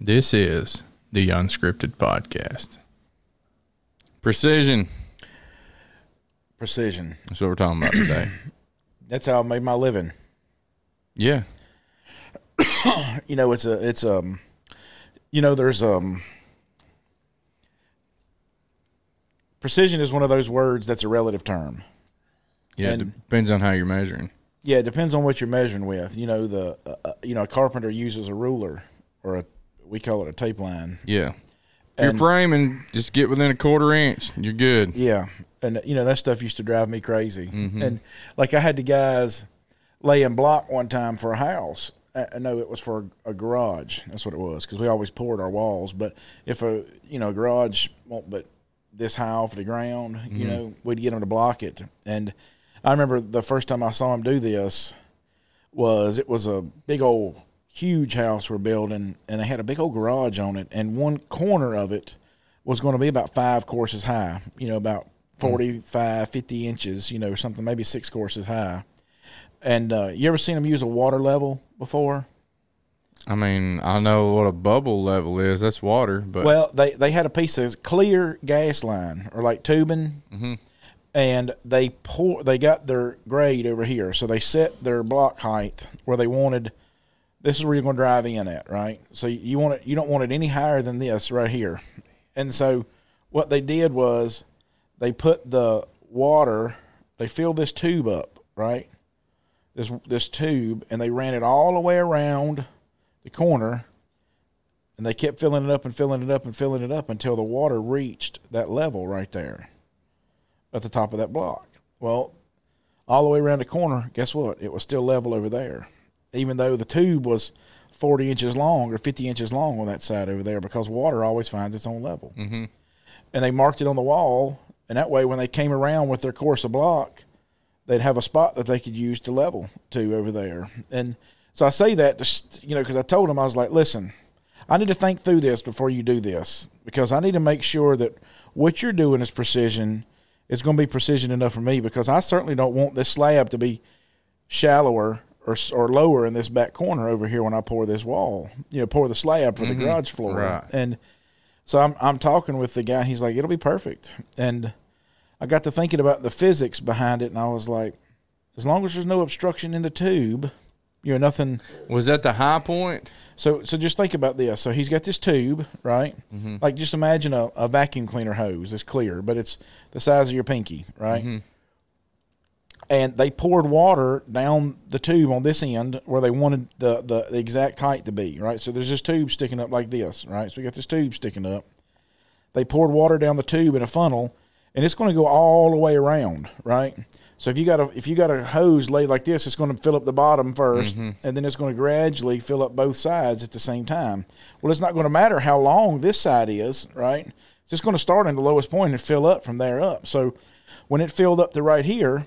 This is the Unscripted Podcast. Precision. Precision. That's what we're talking about today. That's how I made my living. Yeah. You know, it's a it's um you know, there's um precision is one of those words that's a relative term. Yeah. And- it depends on how you're measuring. Yeah, it depends on what you're measuring with. You know, the uh, uh, you know, a carpenter uses a ruler or a we call it a tape line. Yeah. You're And- framing, just get within a quarter inch. You're good. Yeah, and you know that stuff used to drive me crazy. Mm-hmm. And like I had the guys laying block one time for a house. Uh, no, it was for a, a garage. That's what it was because we always poured our walls. But if a you know garage won't but this high off the ground, Mm-hmm. you know, we'd get them to block it. And I remember the first time I saw him do this was it was a big old huge house we're building and they had a big old garage on it and one corner of it was going to be about five courses high you know about 45 50 inches you know something maybe six courses high. And uh, you ever seen them use a water level before? I mean, I know what a bubble level is. That's water, but well they, they had a piece of clear gas line or like tubing. And they pour they got their grade over here so they set their block height where they wanted this is where you're going to drive in at right so you want it you don't want it any higher than this right here and so what they did was they put the water they filled this tube up right this this tube and they ran it all the way around the corner and they kept filling it up and filling it up and filling it up until the water reached that level right there at the top of that block. Well, all the way around the corner, guess what? It was still level over there, even though the tube was 40 inches long or 50 inches long on that side over there because water always finds its own level. Mm-hmm. And they marked it on the wall, and that way, when they came around with their course of block, they'd have a spot that they could use to level to over there. And so I say that, just, you know, because I told them, I was like, listen, I need to think through this before you do this because I need to make sure that what you're doing is precision. It's going to be precision enough for me because I certainly don't want this slab to be shallower or, or lower in this back corner over here when I pour this wall, you know, pour the slab for the mm-hmm. garage floor. Right. And so I'm, I'm talking with the guy. He's like, it'll be perfect. And I got to thinking about the physics behind it, and I was like, as long as there's no obstruction in the tube, you know, nothing. was that the high point? So, so just think about this. So he's got this tube, right? Mm-hmm. Like just imagine a, a vacuum cleaner hose. It's clear, but it's the size of your pinky, right? Mm-hmm. And they poured water down the tube on this end where they wanted the, the, the exact height to be, right? So there's this tube sticking up like this, right? So we got this tube sticking up. They poured water down the tube in a funnel, and it's going to go all the way around, right? So if you got a if you got a hose laid like this, it's going to fill up the bottom 1st mm-hmm. and then it's going to gradually fill up both sides at the same time. Well, it's not going to matter how long this side is, right? It's just going to start in the lowest point and fill up from there up. So when it filled up to right here,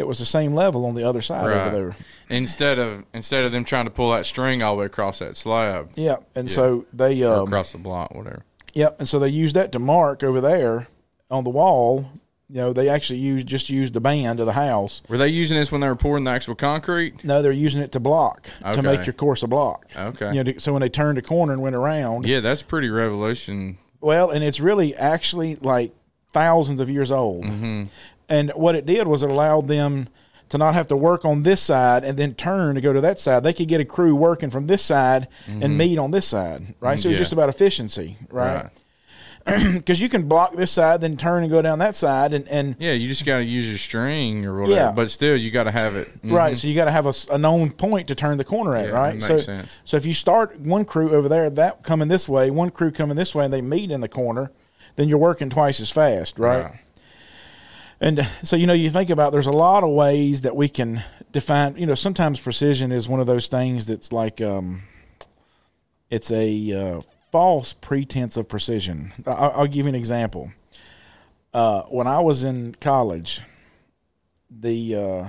it was the same level on the other side Right. over there. Instead of instead of them trying to pull that string all the way across that slab, Yeah, and so they um, across the block, whatever. Yep, and so they used that to mark over there on the wall. You know, they actually used just used the band of the house. Were they using this when they were pouring the actual concrete? No, they're using it to block to make your course a block. Okay. You know, so when they turned a corner and went around, Yeah, that's pretty revolution. well, and it's really actually like thousands of years old. Mm-hmm. And what it did was it allowed them to not have to work on this side and then turn to go to that side. They could get a crew working from this side and meet on this side, right? So Mm-hmm. Yeah. it's just about efficiency, right? Right. Because you can block this side, then turn and go down that side, and, and Yeah, you just got to use your string or whatever. Yeah. But still, you got to have it. Mhm. Right, so you got to have a known point to turn the corner at, Yeah, right? so, sense. so if you start one crew over there, that coming this way, one crew coming this way, and they meet in the corner, then you're working twice as fast, right? And so you know, you think about there's a lot of ways that we can define. You know, sometimes precision is one of those things that's like um, it's a uh, false pretense of precision. I'll, I'll give you an example. Uh, when I was in college, the uh,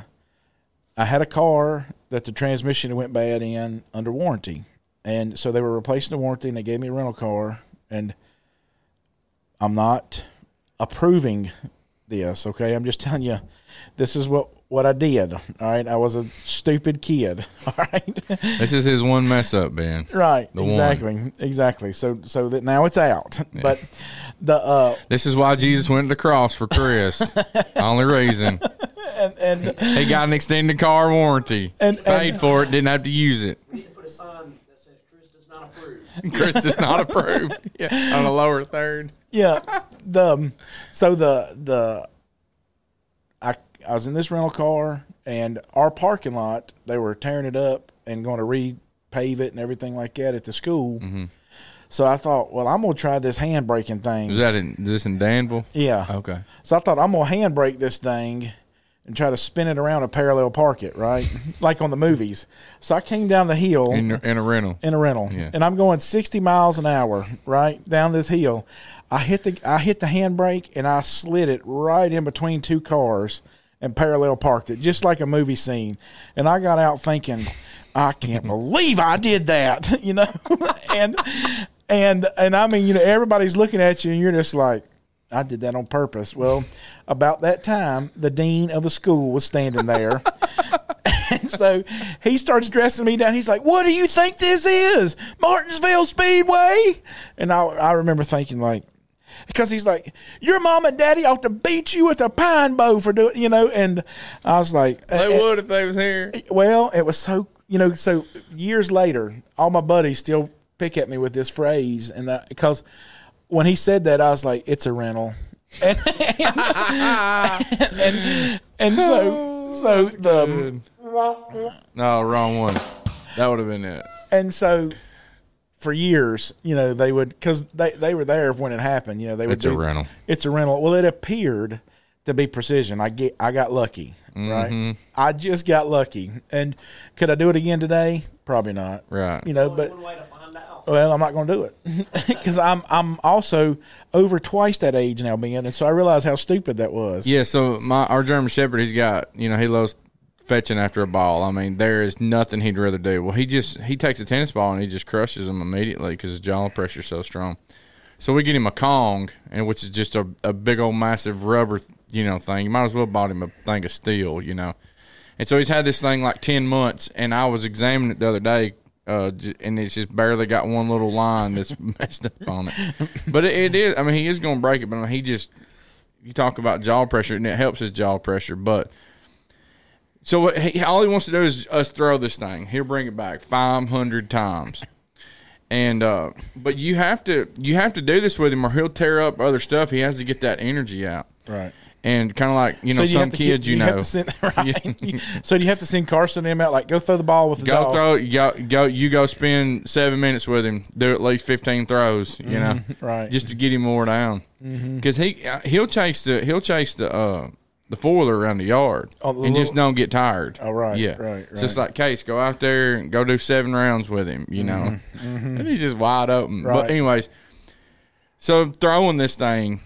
I had a car that the transmission went bad in under warranty, and so they were replacing the warranty, and they gave me a rental car, and I'm not approving this. Okay, I'm just telling you, this is what what I did. All right, I was a stupid kid. All right, This is his one mess up, Ben. right, The one. exactly, exactly. So so that now it's out. But the uh This is why Jesus went to the cross for Chris. Only reason. and, and He got an extended car warranty. And- and- paid for it, didn't have to use it. We need to put a sign that says Chris does not approve. Chris does not approve. Yeah, on a lower third. yeah, the um, so the the I I was in this rental car and our parking lot they were tearing it up and going to repave it and everything like that at the school. Mm-hmm. So I thought, well, I'm gonna try this handbraking thing. Is that in is this in Danville? yeah. Okay. So I thought I'm gonna handbrake this thing and try to spin it around and parallel park it, right? like on the movies. So I came down the hill In, in a rental. in a rental, Yeah. and I'm going 60 miles an hour right down this hill. I hit the I hit the handbrake and I slid it right in between two cars and parallel parked it just like a movie scene. And I got out thinking, I can't believe I did that, you know, and and and I mean, you know, everybody's looking at you and you're just like. I did that on purpose. Well, about that time, the dean of the school was standing there. And so he starts dressing me down. He's like, "What do you think this is, Martinsville Speedway?" And I, I remember thinking like, because he's like, "Your mom and daddy ought to beat you with a pine bough for doing," you know. And I was like, They eh, would if they was here. well, it was so you know. So years later, all my buddies still pick at me with this phrase, and that because when he said that, I was like, "It's a rental," and and, and so so the No, wrong one. That would have been it. and so for years, you know, they would because they they were there when it happened. You know, they would It's a rental. It's a rental. Well, it appeared to be precision. I get I got lucky, right? Mm-hmm. I just got lucky. And could I do it again today? Probably not. Right. You know, Only but well, I'm not going to do it because I'm I'm also over twice that age now, being, and so I realize how stupid that was. Yeah, so my our German Shepherd, he's got you know he loves fetching after a ball. I mean, there is nothing he'd rather do. Well, he just he takes a tennis ball and he just crushes them immediately because his jaw pressure's so strong. So we get him a Kong, and which is just a, a big old massive rubber you know thing. You might as well bought him a thing of steel, you know. And so he's had this thing like ten months, and I was examining it the other day. Uh, and it's just barely got one little line that's messed up on it, but it, it is. I mean, he is going to break it, but I mean, he just you talk about jaw pressure, and it helps his jaw pressure. But so what he, all he wants to do is us throw this thing. He'll bring it back five hundred times, and uh, but you have to you have to do this with him, or he'll tear up other stuff. He has to get that energy out, Right. And kind of like you know you some kids you, have know send, right. so do you have to send Carson him out like go throw the ball with the go dog? throw go go you go spend seven minutes with him do at least 15 throws you know Mm-hmm. right. just to get him more down because he uh, he'll chase the he'll chase the uh the foiler around the yard Oh, the and just don't get tired Oh, right, yeah right, it's just right. like case go out there and go do seven rounds with him you know and he's just wide open Mm-hmm. Right. but anyways so throwing this thing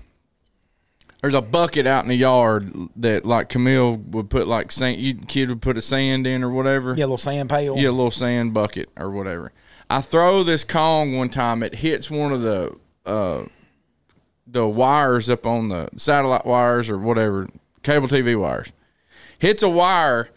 there's a bucket out in the yard that like Camille would put like sand you kid would put a sand in or whatever yeah, a little sand pail. yeah, a little sand bucket or whatever. I throw this Kong one time. It hits one of the uh, the wires up on the satellite wires or whatever, cable TV wires. Hits a wire,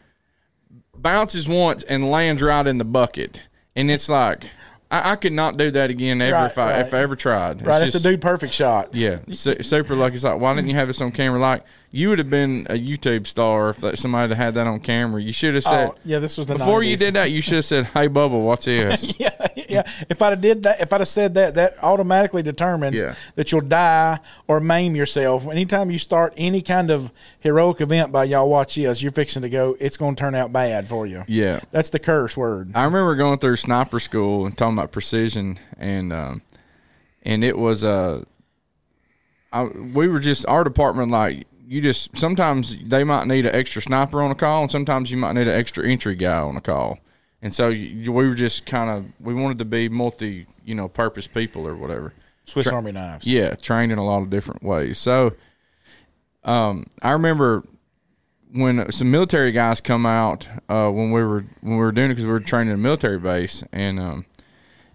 bounces once, and lands right in the bucket. And it's like I, I could not do that again ever Right, if I right. if I ever tried. It's Right, it's a dude perfect shot. yeah, su- super lucky. It's like, why didn't you have this on camera? Like, you would have been a YouTube star if that, somebody had had that on camera. You should have said, Oh, yeah, this was the before you did that, you should have said, "Hey, Bubba, what's this?" Yeah, yeah. If I'd have did that, if I'd have said that, that automatically determines Yeah. that you'll die or maim yourself. Anytime you start any kind of heroic event by y'all watch this, you're fixing to go. It's going to turn out bad for you. yeah. That's the curse word. I remember going through sniper school and talking about precision, and um, and it was uh, I, we were just our department like you just sometimes they might need an extra sniper on a call, and sometimes you might need an extra entry guy on a call, and so you, we were just kind of we wanted to be multi you know purpose people or whatever. Swiss Tra- Army knives. Yeah, trained in a lot of different ways. So, um, I remember when some military guys come out uh, when we were when we were doing it because we were training in a military base, and um,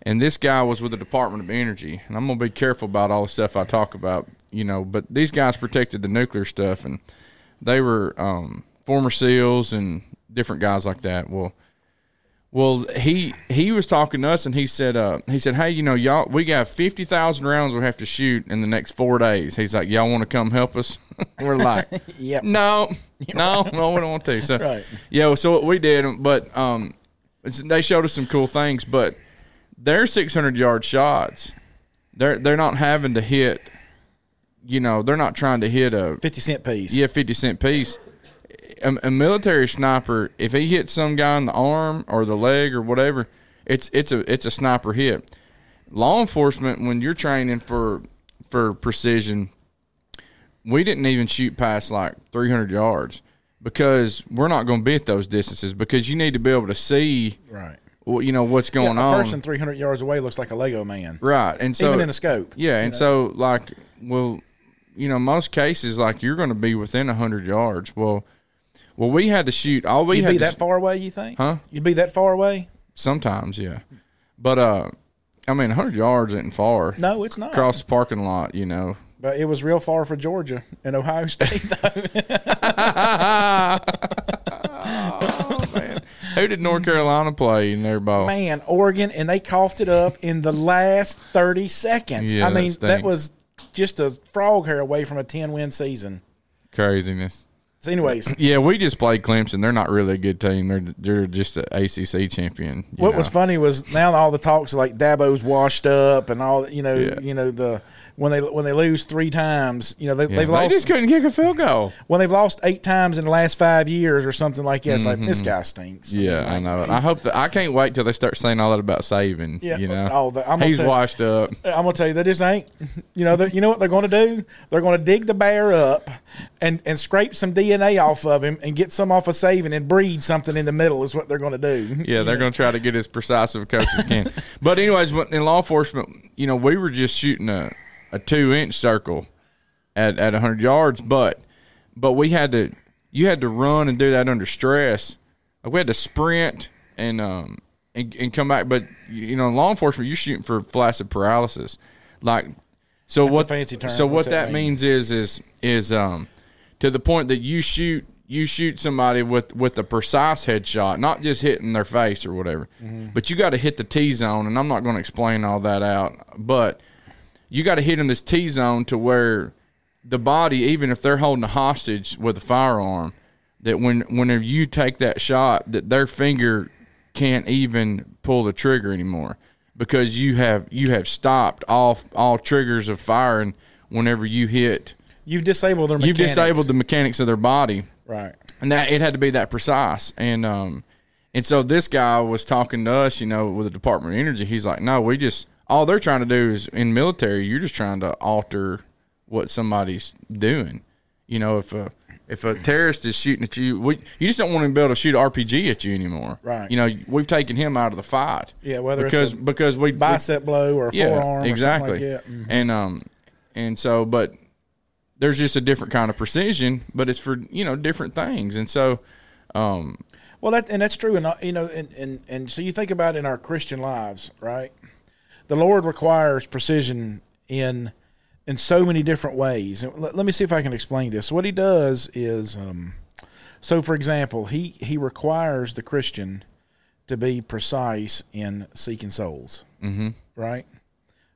and this guy was with the Department of Energy, and I'm gonna be careful about all the stuff I talk about, you know. But these guys protected the nuclear stuff, and they were um, former SEALs and different guys like that. Well, well, he he was talking to us and he said, uh, he said, hey, you know, y'all, we got fifty thousand rounds we have to shoot in the next four days. He's like, y'all want to come help us? We're like, Yep. no, no, no, we don't want to. So, Right. yeah, so what we did, but um, it's, they showed us some cool things, but their six hundred yard shots, they're they're not having to hit. You know, they're not trying to hit a 50 cent piece. yeah, fifty cent piece. A, a military sniper, if he hits some guy in the arm or the leg or whatever, it's it's a it's a sniper hit. Law enforcement, when you're training for for precision, we didn't even shoot past like 300 yards because we're not going to be at those distances because you need to be able to see, Right. Well, you know, what's going Yeah, a on. person 300 yards away looks like a Lego man. Right, and so Even in a scope. yeah, and so like, well, you know, most cases like you're going to be within hundred yards. Well, well, we had to shoot. All we You'd had be that far away, you think? Huh? You'd be that far away? sometimes, yeah, but uh, I mean, hundred yards isn't far. No, it's not. Across the parking lot, you know. But it was real far for Georgia and Ohio State, though. Who did North Carolina play in their ball? Man, Oregon, and they coughed it up in the last 30 seconds. Yeah, I that mean, that stinks. was just a frog hair away from a 10 win season. Craziness. So, anyways, Yeah, we just played Clemson. They're not really a good team. They're they're just an ACC champion. what was funny was now all the talks like Dabo's washed up and all, you know, Yeah. you know the when they when they lose three times, you know they, Yeah, they've they lost just couldn't kick a field goal. when they've lost eight times in the last five years or something like that. It's like this guy stinks. Mm-hmm. Yeah, I mean, know. like. I hope that I can't wait till they start saying all that about Saban. Yeah, you know, oh, the- I'm he's tell- washed up. I'm gonna tell you that just ain't. You know, you know what they're gonna do? They're gonna dig the bear up and and scrape some DNA off of him and get some off of Saban and breed something in the middle. Is what they're gonna do. Yeah, they're going to try to get as precise of a coach as can. But anyways, in law enforcement, you know, we were just shooting a, a two inch circle at at hundred yards, but but we had to you had to run and do that under stress. Like we had to sprint and um and, and come back. But you know, in law enforcement, you're shooting for flaccid paralysis, like. So That's a what? fancy term. So What's what that that mean? means is is is um to the point that you shoot you shoot somebody with with a precise headshot, not just hitting their face or whatever, Mm-hmm. but you got to hit the T zone, and I'm not going to explain all that out, but you got to hit in this T zone to where the body, even if they're holding a hostage with a firearm, that when whenever you take that shot, that their finger can't even pull the trigger anymore because you have you have stopped all all triggers of firing whenever you hit. You've disabled their. You've disabled the mechanics of their body right. and that it had to be that precise and um and so this guy was talking to us you know with the department of energy he's like no we just all they're trying to do is in military you're just trying to alter what somebody's doing you know if a if a terrorist is shooting at you we, you just don't want him to be able to shoot an rpg at you anymore Right. you know we've taken him out of the fight Yeah, whether it's because because we we- Bicep blow or a forearm. exactly like that. Mm. and um and so but there's just a different kind of precision but it's for you know different things and so um Well, that and that's true, and you know, and, and and so you think about it in our Christian lives, right? The Lord requires precision in in so many different ways. And let, let me see if I can explain this. What He does is, um, so for example, he he requires the Christian to be precise in seeking souls, mm-hmm. right?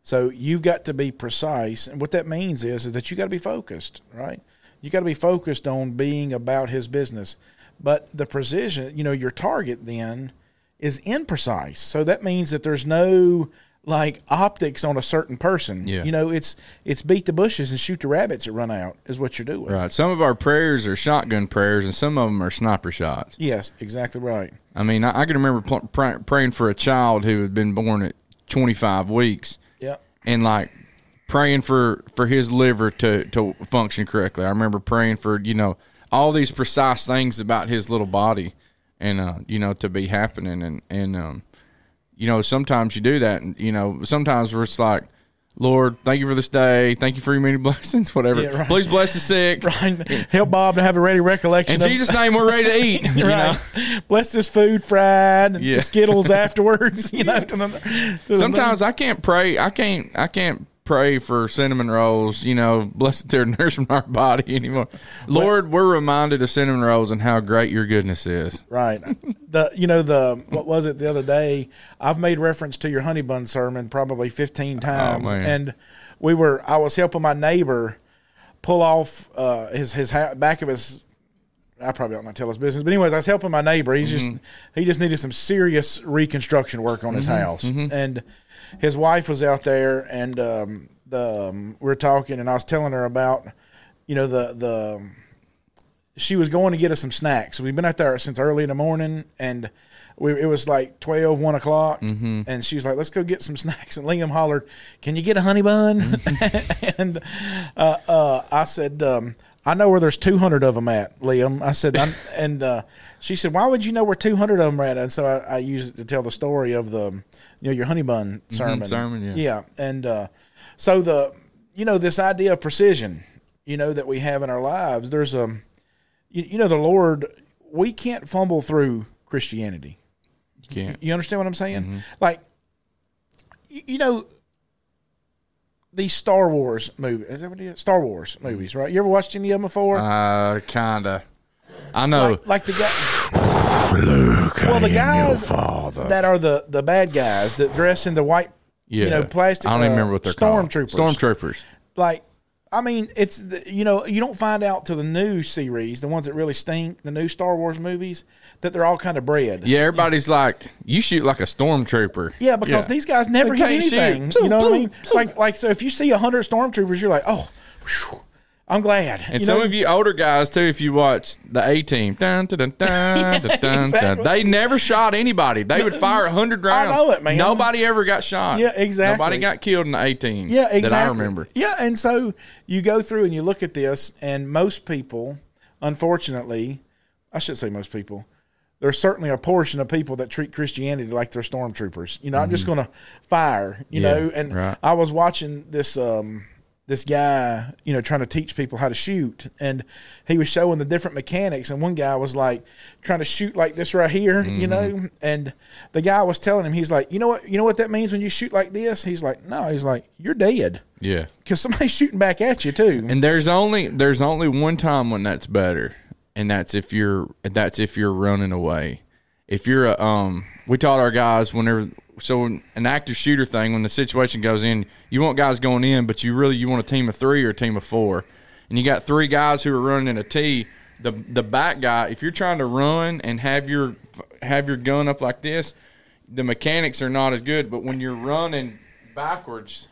So you've got to be precise, and what that means is, is that you got to be focused, right? You got to be focused on being about His business. But the precision, you know, your target then is imprecise. So that means that there's no like optics on a certain person. Yeah. You know, it's it's beat the bushes and shoot the rabbits that run out is what you're doing. Right. Some of our prayers are shotgun prayers, and some of them are sniper shots. Yes, exactly right. I mean, I, I can remember pl- pray, praying for a child who had been born at 25 weeks, Yeah. and like praying for for his liver to to function correctly. I remember praying for you know all these precise things about his little body, and uh, you know to be happening, and and um, you know sometimes you do that, and you know sometimes we're just like. Lord, thank you for this day. Thank you for your many blessings. Whatever. Yeah, right. Please bless the sick. Right. Help Bob to have a ready recollection. In of- Jesus' name, we're ready to eat. You know? right. Bless this food fried and Yeah. the Skittles afterwards. You know. To the, to Sometimes I can't pray. I can't. I can't pray for cinnamon rolls. You know, blessed they're our body anymore. Lord, we're reminded of cinnamon rolls and how great your goodness is. Right. the you know the what was it the other day? I've made reference to your honey bun sermon probably fifteen oh, times, man. and we were I was helping my neighbor pull off uh, his his ha- back of his. I probably don't want to tell his business, but anyways, I was helping my neighbor. He's just mm-hmm. he just needed some serious reconstruction work on his mm-hmm. house, mm-hmm. and his wife was out there, and um, the um, we were talking, and I was telling her about you know the the she was going to get us some snacks. We've been out there since early in the morning, and we, it was like 12, 1 o'clock. Mm-hmm. And she was like, let's go get some snacks. And Liam hollered, can you get a honey bun? Mm-hmm. and uh, uh, I said, um, I know where there's 200 of them at, Liam. I said, and uh, she said, why would you know where 200 of them are at? And so I, I used it to tell the story of the, you know, your honey bun sermon. Mm-hmm. sermon, yeah. Yeah. And uh, so the, you know, this idea of precision, you know, that we have in our lives, there's a, you, you know the lord we can't fumble through christianity You can't. you understand what i'm saying like you, you know these star wars movies is that what it is? star wars movies right you ever watched any of them before Uh, kinda. I know. like, like the guy well the guys that are the the bad guys that dress in the white yeah. you know plastic I don't even uh, remember what they're called. stormtroopers Stormtroopers. like I mean, it's the, you know you don't find out to the new series, the ones that really stink, the new Star Wars movies, that they're all kind of bred. Yeah, everybody's like, you shoot like a stormtrooper. Yeah, because these guys never They hit can't shoot. anything. You know what I mean? Like, like so if you see a hundred stormtroopers, you're like, oh, whew, I'm glad. And you some know? of you older guys too, if you watch the A Team, dun, dun, dun, dun, dun, dun, Exactly. they never shot anybody. They would fire hundred rounds. I know it, man. Nobody ever got shot. Yeah, exactly. Nobody got killed in the A Team. Yeah, exactly. That I remember. Yeah, and so you go through and you look at this, and most people, unfortunately, I should say most people, there's certainly a portion of people that treat Christianity like they're stormtroopers. You know, I'm just going to fire. You Mm-hmm. Yeah, know, and right. I was watching this. um this guy, you know, trying to teach people how to shoot, and he was showing the different mechanics. And one guy was like trying to shoot like this right here, you Mm-hmm. know. And the guy was telling him, he's like, you know what, you know what that means when you shoot like this? He's like, no, he's like, you're dead Yeah. because somebody's shooting back at you too. And there's only there's only one time when that's better, and that's if you're that's if you're running away. If you're a um, we taught our guys whenever so an active shooter thing when the situation goes in, you want guys going in, but you really you want a team of three or a team of four, and you got three guys who are running in a T. The the back guy, if you're trying to run and have your have your gun up like this, the mechanics are not as good. But when you're running backwards,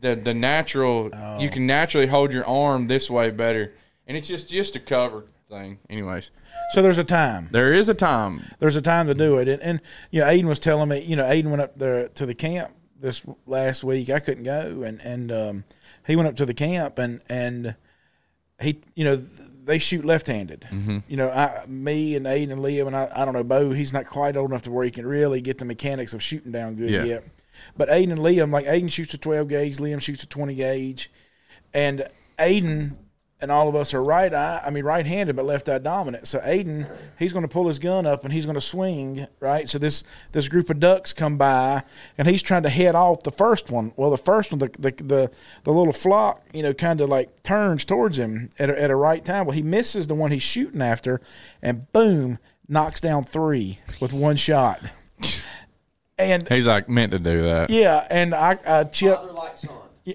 the the natural you oh. can naturally hold your arm this way better, and it's just just a cover thing. Anyways, So there's a time. there is a time. There's a time to do it. And, and you know, Aiden was telling me, you know, Aiden went up there to the camp this last week. I couldn't go, and and um, he went up to the camp and and he, you know, they shoot left-handed. You know, I, me and Aiden and Liam and I, I don't know, Bo. He's not quite old enough to where he can really get the mechanics of shooting down good Yeah. yet. But Aiden and Liam, like Aiden shoots a 12 gauge, Liam shoots a 20 gauge, and Aiden and all of us are right eye, I mean right handed, but left eye dominant. So Aiden, he's going to pull his gun up and he's going to swing right. So this this group of ducks come by and he's trying to head off the first one. Well, the first one, the the the, the little flock, you know, kind of like turns towards him at a, at a right time. Well, he misses the one he's shooting after, and boom, knocks down three with one shot. And He's like meant to do that. yeah, and I, I chip.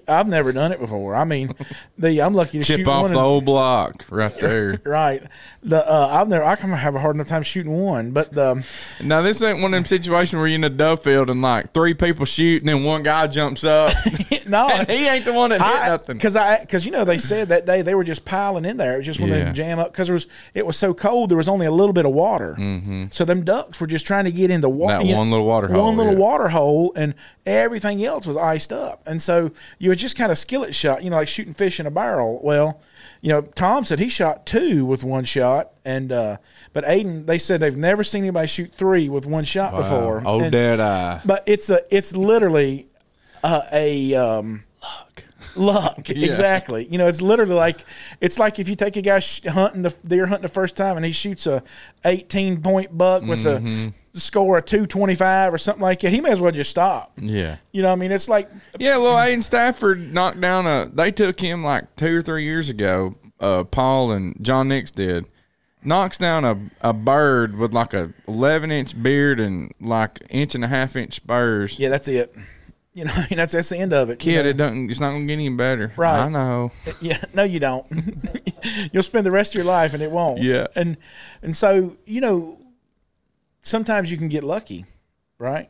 Father like son. I've never done it before. I mean, the I'm lucky to Chip shoot off one. the old block right there. right. The uh, I've never. I can have a hard enough time shooting one, but the now this ain't one of them situations where you're in a dove field and like three people shoot and then one guy jumps up. no, he ain't the one that hit nothing. because I because you know they said that day they were just piling in there. It was just when Yeah. they jam up because there was it was so cold. There was only a little bit of water, mm-hmm. so them ducks were just trying to get in the water. That one little water hole, one little yeah. water hole, and everything else was iced up. And so you were just kind of skillet shot, you know, like shooting fish in a barrel. Well, you know, Tom said he shot two with one shot, and uh, but Aiden they said they've never seen anybody shoot three with one shot before. Oh, And- dead eye. but it's a it's literally uh, a um, luck. Exactly. You know, it's literally like it's like if you take a guy sh- hunting the deer hunting the first time and he shoots a 18 point buck with Mm-hmm. a score of 225 or something like that. He may as well just stop. Yeah. You know, what I mean, it's like Yeah, well, Aiden Stafford knocked down a. They took him like two or three years ago. Uh, Paul and John Nix did. Knocks down a, a bird with like a 11 inch beard and like inch and a half inch spurs. yeah, that's it. You know, I mean, that's that's the end of it. you Kid, know? it doesn't. It's not gonna get any better. Right. I know. Yeah, no, you don't. You'll spend the rest of your life and it won't. Yeah. and and so you know, sometimes you can get lucky, right?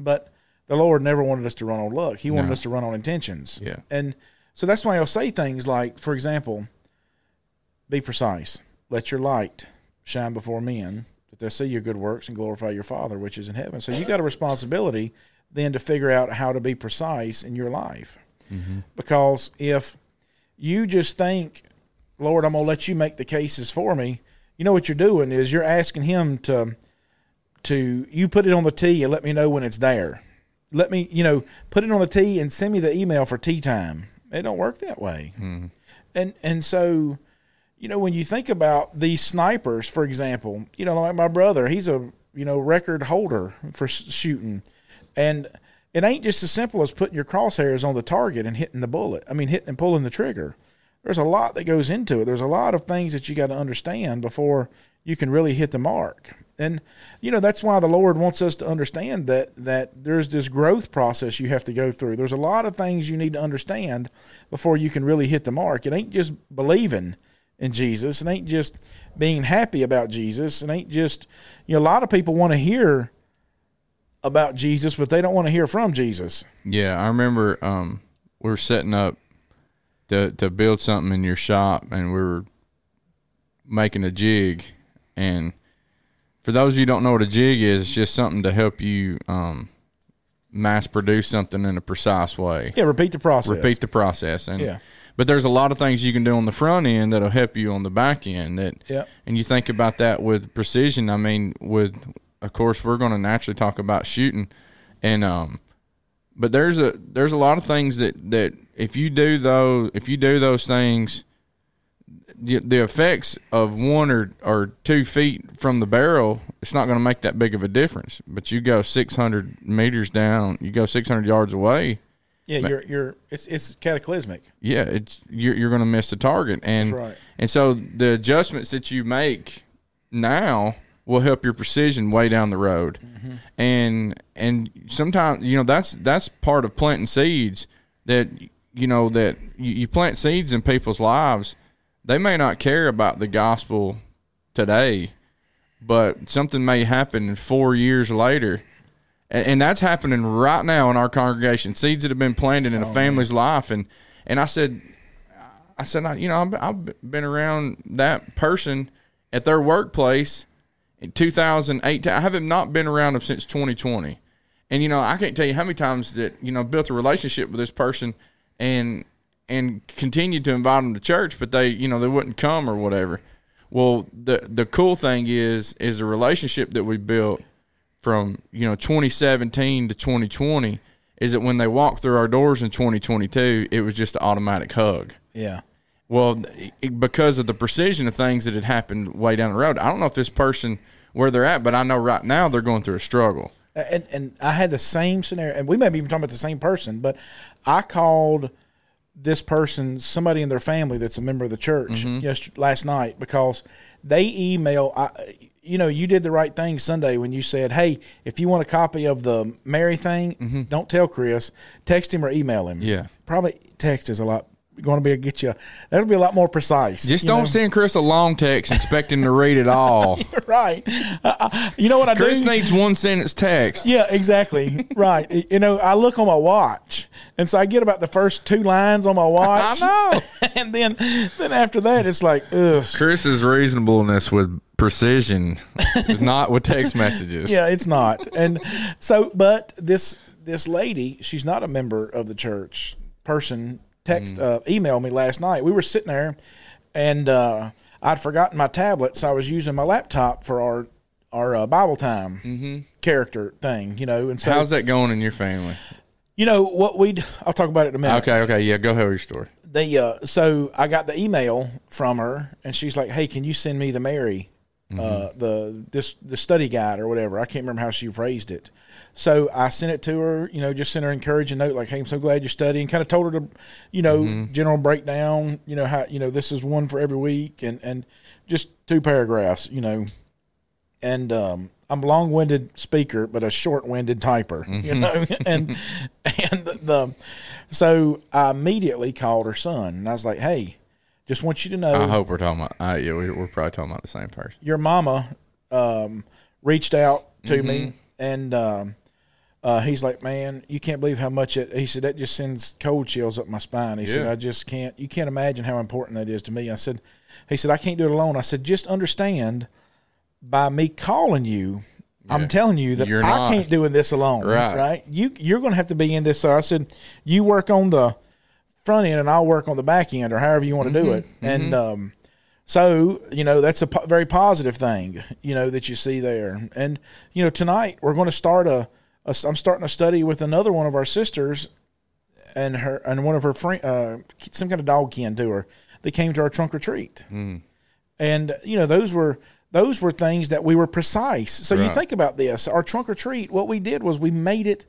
But the Lord never wanted us to run on luck. He wanted No. us to run on intentions. Yeah. and so that's why He'll say things like, for example, be precise. Let your light shine before men, that they see your good works and glorify your Father which is in heaven. So you got a responsibility then to figure out how to be precise in your life, mm-hmm. because if you just think, Lord, I'm gonna let you make the cases for me. You know what you're doing is you're asking Him to to you put it on the tee and let me know when it's there. Let me, you know, put it on the tee and send me the email for tea time. It don't work that way. Mm-hmm. And and so, you know, when you think about these snipers, for example, you know, like my brother, he's a you know record holder for shooting, and it ain't just as simple as putting your crosshairs on the target and hitting the bullet. I mean, hitting and pulling the trigger. There's a lot that goes into it. There's a lot of things that you got to understand before you can really hit the mark. And you know that's why the Lord wants us to understand that that there's this growth process you have to go through. There's a lot of things you need to understand before you can really hit the mark. It ain't just believing in Jesus. It ain't just being happy about Jesus. It ain't just you know a lot of people want to hear about Jesus, but they don't want to hear from Jesus. Yeah, I remember um, we were setting up to to build something in your shop, and we were making a jig. And for those of you who don't know what a jig is, it's just something to help you um, mass produce something in a precise way. Yeah, repeat the process. Repeat the process, and Yeah. but there's a lot of things you can do on the front end that'll help you on the back end. That Yeah. and you think about that with precision. I mean, with of course we're going to naturally talk about shooting, and um, but there's a there's a lot of things that that if you do those if you do those things, the, the effects of one or or two feet from the barrel, it's not going to make that big of a difference. But you go 600 meters down, you go 600 yards away. Yeah, you're you're it's it's cataclysmic. Yeah, it's you're, you're going to miss the target, and That's right. and so the adjustments that you make now will help your precision way down the road, Mm-hmm. and and sometimes you know that's that's part of planting seeds that you know that you, you plant seeds in people's lives. They may not care about the gospel today, but something may happen four years later. And, and that's happening right now in our congregation. Seeds that have been planted in a family's life, and and I said, I said, I, you know, I've been around that person at their workplace in 2008. I haven't not been around them since 2020, and you know, I can't tell you how many times that you know built a relationship with this person, and and continued to invite them to church, but they, you know, they wouldn't come or whatever. Well, the the cool thing is is the relationship that we built from you know 2017 to 2020 is that when they walked through our doors in 2022, it was just an automatic hug. Yeah. Well, because of the precision of things that had happened way down the road, I don't know if this person where they're at, but I know right now they're going through a struggle. and and I had the same scenario, and we may be even talking about the same person, but I called this person, somebody in their family that's a member of the church, mm-hmm. yesterday, last night because they email. I, you know, you did the right thing Sunday when you said, "Hey, if you want a copy of the Mary thing, mm-hmm. don't tell Chris. Text him or email him. Yeah. probably text is a lot going to be a get you. That'll be a lot more precise. Just don't know? send Chris a long text expecting to read it all. right. Uh, you know what I do Chris do? needs one sentence text. Yeah, exactly. right. You know, I look on my watch, and so I get about the first two lines on my watch. I know. and then, then after that, it's like, ugh. Chris's reasonableness with precision is not with text messages. Yeah, it's not. And so, but this this lady, she's not a member of the church. Person text uh, emailed me last night. We were sitting there, and uh, I'd forgotten my tablet, so I was using my laptop for our our uh, Bible time character thing. You know, and so How's that going in your family? You know what we? would I'll talk about it in a minute. Okay, okay, yeah. Go ahead with your story. They uh, so I got the email from her, and she's like, "Hey, can you send me the Mary, uh, the this the study guide or whatever?" I can't remember how she phrased it. So I sent it to her. You know, just sent her an encouraging note, like, "Hey, I'm so glad you're studying." Kind of told her to, you know, general breakdown. You know how you know this is one for every week, and and just two paragraphs. You know, and um, I'm a long-winded speaker, but a short-winded typer, you know. and and the so I immediately called her son, and I was like, "Hey, just want you to know, I hope we're talking about. Uh, yeah, we, we're probably talking about the same person. your mama um, reached out to me, and um, uh, he's like, "Man, you can't believe how much it." He said that just sends cold chills up my spine. He said, "I just can't. You can't imagine how important that is to me." I said, "He said I can't do it alone." I said, "Just understand, by me calling you." I'm telling you that I can't doing this alone, Right. right? You you're going to have to be in this. So I said, you work on the front end, and I'll work on the back end, or however you want to do it. And um, so, you know, that's a po- very positive thing, you know, that you see there. And, you know, tonight we're going to start a, a, I'm starting a study with another one of our sisters and her, and one of her friend, uh, some kind of dog kin to her. They came to our trunk retreat. And, you know, those were, those were things that we were precise. So you think about this, our trunk or treat, what we did was we made it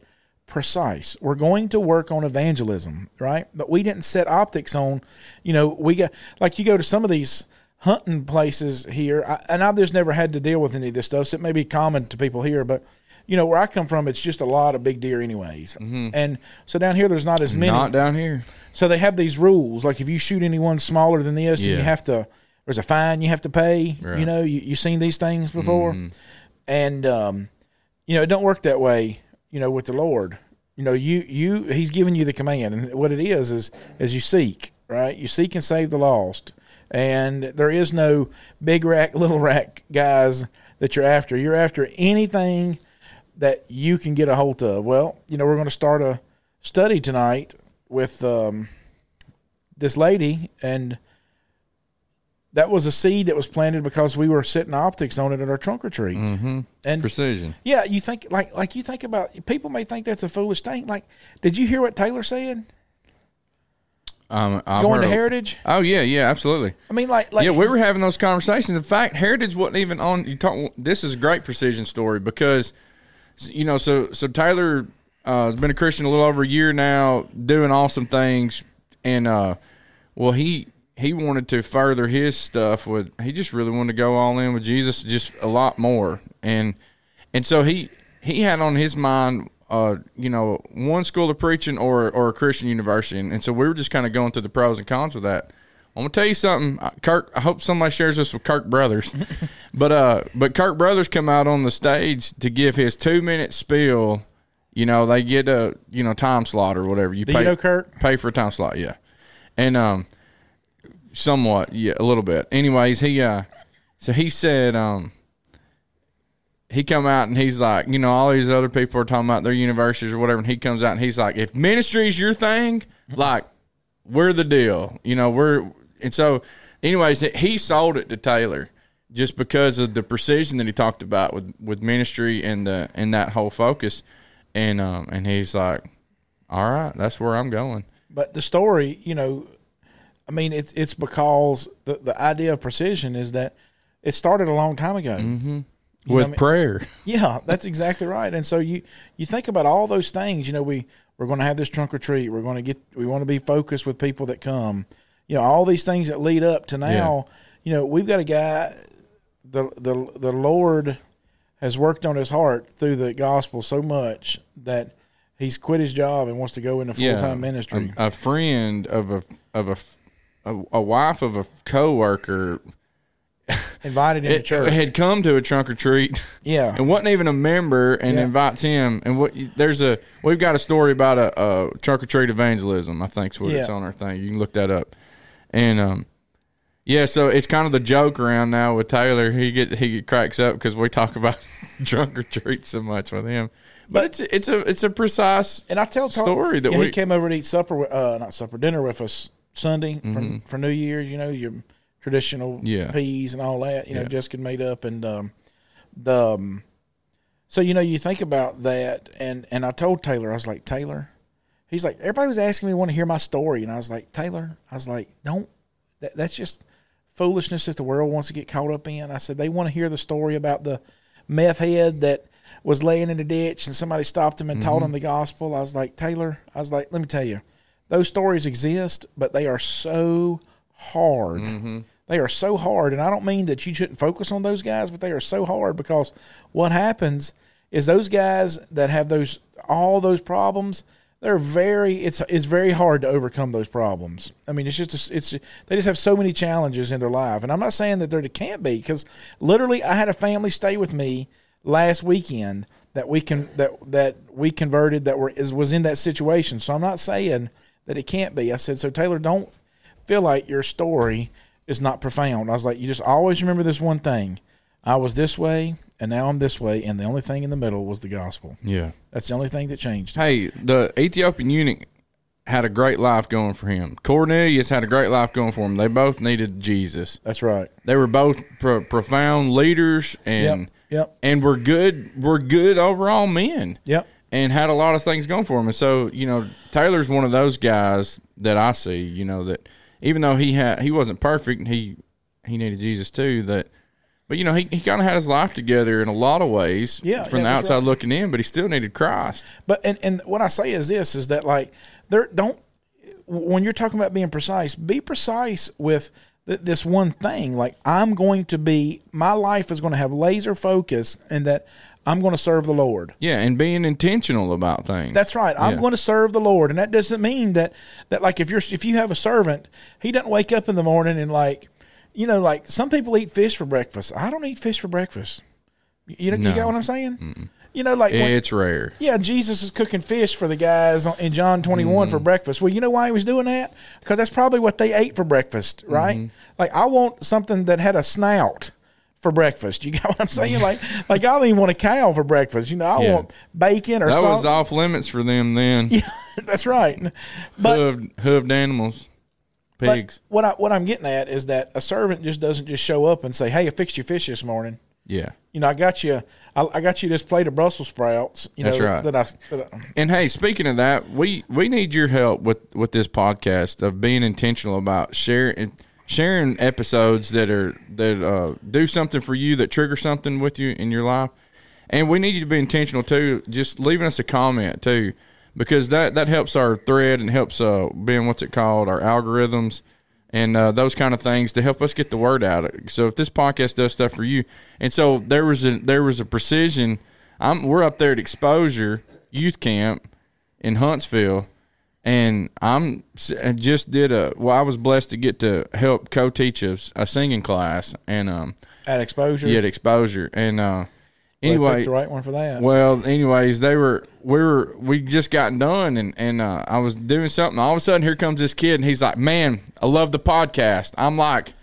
precise. We're going to work on evangelism, right? But we didn't set optics on, you know, we got like you go to some of these hunting places here, I, and I've just never had to deal with any of this stuff. So it may be common to people here, but you know where I come from, it's just a lot of big deer, anyways. And so down here, there's not as many. Not down here. So they have these rules, like if you shoot anyone smaller than this, Yeah. you have to. There's a fine you have to pay. You know, you you seen these things before, and um, you know it don't work that way. You know, with the Lord, you know, you you He's giving you the command, and what it is is is you seek, right? You seek and save the lost, and there is no big rack, little rack guys that you're after. You're after anything that you can get a hold of. Well, you know, we're going to start a study tonight with um, this lady, and that was a seed that was planted because we were setting optics on it at our trunk or treat. Mm-hmm. And Precision. yeah, you think like like you think about people may think that's a foolish thing. Like, did you hear what Taylor said? Um, I've Going to of- Heritage. Oh yeah, yeah, absolutely. I mean, like like yeah, we were having those conversations. In fact, Heritage wasn't even on. You talk. This is a great precision story because, you know, so so Taylor uh, has been a Christian a little over a year now, doing awesome things, and uh, well, he he wanted to further his stuff with. He just really wanted to go all in with Jesus, just a lot more, and and so he he had on his mind uh, you know, one school of preaching or or a Christian university, and, and so we were just kind of going through the pros and cons of that. I'm gonna tell you something, Kirk. I hope somebody shares this with Kirk Brothers, but uh, but Kirk Brothers come out on the stage to give his two minute spiel. You know, they get a you know time slot or whatever. You Do pay you know Kurt? pay for a time slot, yeah, and um, somewhat, yeah, a little bit. Anyways, he uh, so he said um he come out and he's like, you know, all these other people are talking about their universities or whatever, and he comes out and he's like, if ministry is your thing, like we're the deal, you know, we're and so, anyways, he sold it to Taylor just because of the precision that he talked about with with ministry and the and that whole focus, and um and he's like, all right, that's where I'm going. But the story, you know, I mean, it's it's because the the idea of precision is that it started a long time ago. Mm-hmm. with I mean- prayer. Yeah, that's exactly right. And so you you think about all those things. You know, we we're going to have this trunk or treat. We're going to get. We want to be focused with people that come. You know, all these things that lead up to now. You know, we've got a guy. The the the Lord has worked on his heart through the gospel so much that he's quit his job and wants to go into full time ministry. A, a friend of a of a, a a wife of a coworker Invited him to church. had come to a trunk or treat yeah, and wasn't even a member and Yeah. invites him. And what there's a we've got a story about a, a trunk or treat evangelism I think's what it's on our thing. You can look that up. And um yeah so it's kind of the joke around now with Taylor. He get he cracks up because we talk about trunk or treat so much with him. But it's it's a it's a precise And I tell Tom, story that yeah, we he came over to eat supper, uh, not supper, dinner with us Sunday for, for New Year's. You know your traditional Mm-hmm. Yeah. peas and all that. You know, Yeah. Jessica made up and um, the um, so you know you think about that and and I told Taylor I was like Taylor, he's like, everybody was asking me want to hear my story, and I was like, Taylor, I was like, don't. That, that's just foolishness that the world wants to get caught up in. I said they want to hear the story about the meth head that was laying in the ditch and somebody stopped him and taught him the gospel. I was like, Taylor, I was like, let me tell you, those stories exist, but they are so hard. Mm-hmm. They are so hard, and I don't mean that you shouldn't focus on those guys, but they are so hard because what happens is those guys that have those all those problems, they're very it's it's very hard to overcome those problems. I mean, it's just it's they just have so many challenges in their life, and I'm not saying that there can't be because literally I had a family stay with me last weekend that we can that that we converted that were is was in that situation. So I'm not saying that it can't be. I said so. Taylor, don't feel like your story is not profound. I was like, you just always remember this one thing. I was this way, and now I'm this way, and the only thing in the middle was the gospel. Yeah. That's the only thing that changed. Hey, the Ethiopian eunuch had a great life going for him. Cornelius had a great life going for him. They both needed Jesus. That's right. They were both pro- profound leaders and Yep. Yep. and were good were good overall men. Yep. And had a lot of things going for him. And so, you know, Taylor's one of those guys that I see, you know, that even though he had he wasn't perfect, he he needed Jesus too. That, but you know, he, he kind of had his life together in a lot of ways. Yeah, from the outside right. looking in, but he still needed Christ. But and and what I say is this is that like there don't when you're talking about being precise, be precise with th- this one thing. Like I'm going to be my life is going to have laser focus and that I'm going to serve the Lord. Yeah, and being intentional about things. That's right. I'm Yeah. going to serve the Lord, and that doesn't mean that that like if you're if you have a servant, he doesn't wake up in the morning and like, you know, like some people eat fish for breakfast. I don't eat fish for breakfast. You, know, No. you got what I'm saying? You know, like when, it's rare. yeah, Jesus is cooking fish for the guys in John 21 Mm-hmm. for breakfast. Well, you know why he was doing that? Because that's probably what they ate for breakfast, right? Mm-hmm. Like I want something that had a snout for breakfast. You got what I'm saying? Like, like I don't even want a cow for breakfast. You know, I Yeah. want bacon or something. That something. was off limits for them then. Yeah, That's right. But, hooved, hooved animals, but pigs. what I what I'm getting at is that a servant just doesn't just show up and say, "Hey, I fixed your fish this morning." yeah. You know, I got you. I, I got you this plate of Brussels sprouts. You know, That's right. That I, that I And hey, speaking of that, we we need your help with with this podcast of being intentional about sharing sharing episodes that are that uh, do something for you that trigger something with you in your life. And we need you to be intentional too. Just leaving us a comment too, because that that helps our thread and helps uh being what's it called our algorithms and uh, those kind of things to help us get the word out. So if this podcast does stuff for you, and so there was a there was a precision. I'm we're up there at Exposure Youth Camp in Huntsville, and I'm I just did a well. I was blessed to get to help co-teach a, a singing class, and um, at exposure. yeah, at Exposure, and uh, anyway, the right one for that. well, anyways, they were we were we just got done and and uh, I was doing something. All of a sudden, here comes this kid, and he's like, "Man, I love the podcast." I'm like,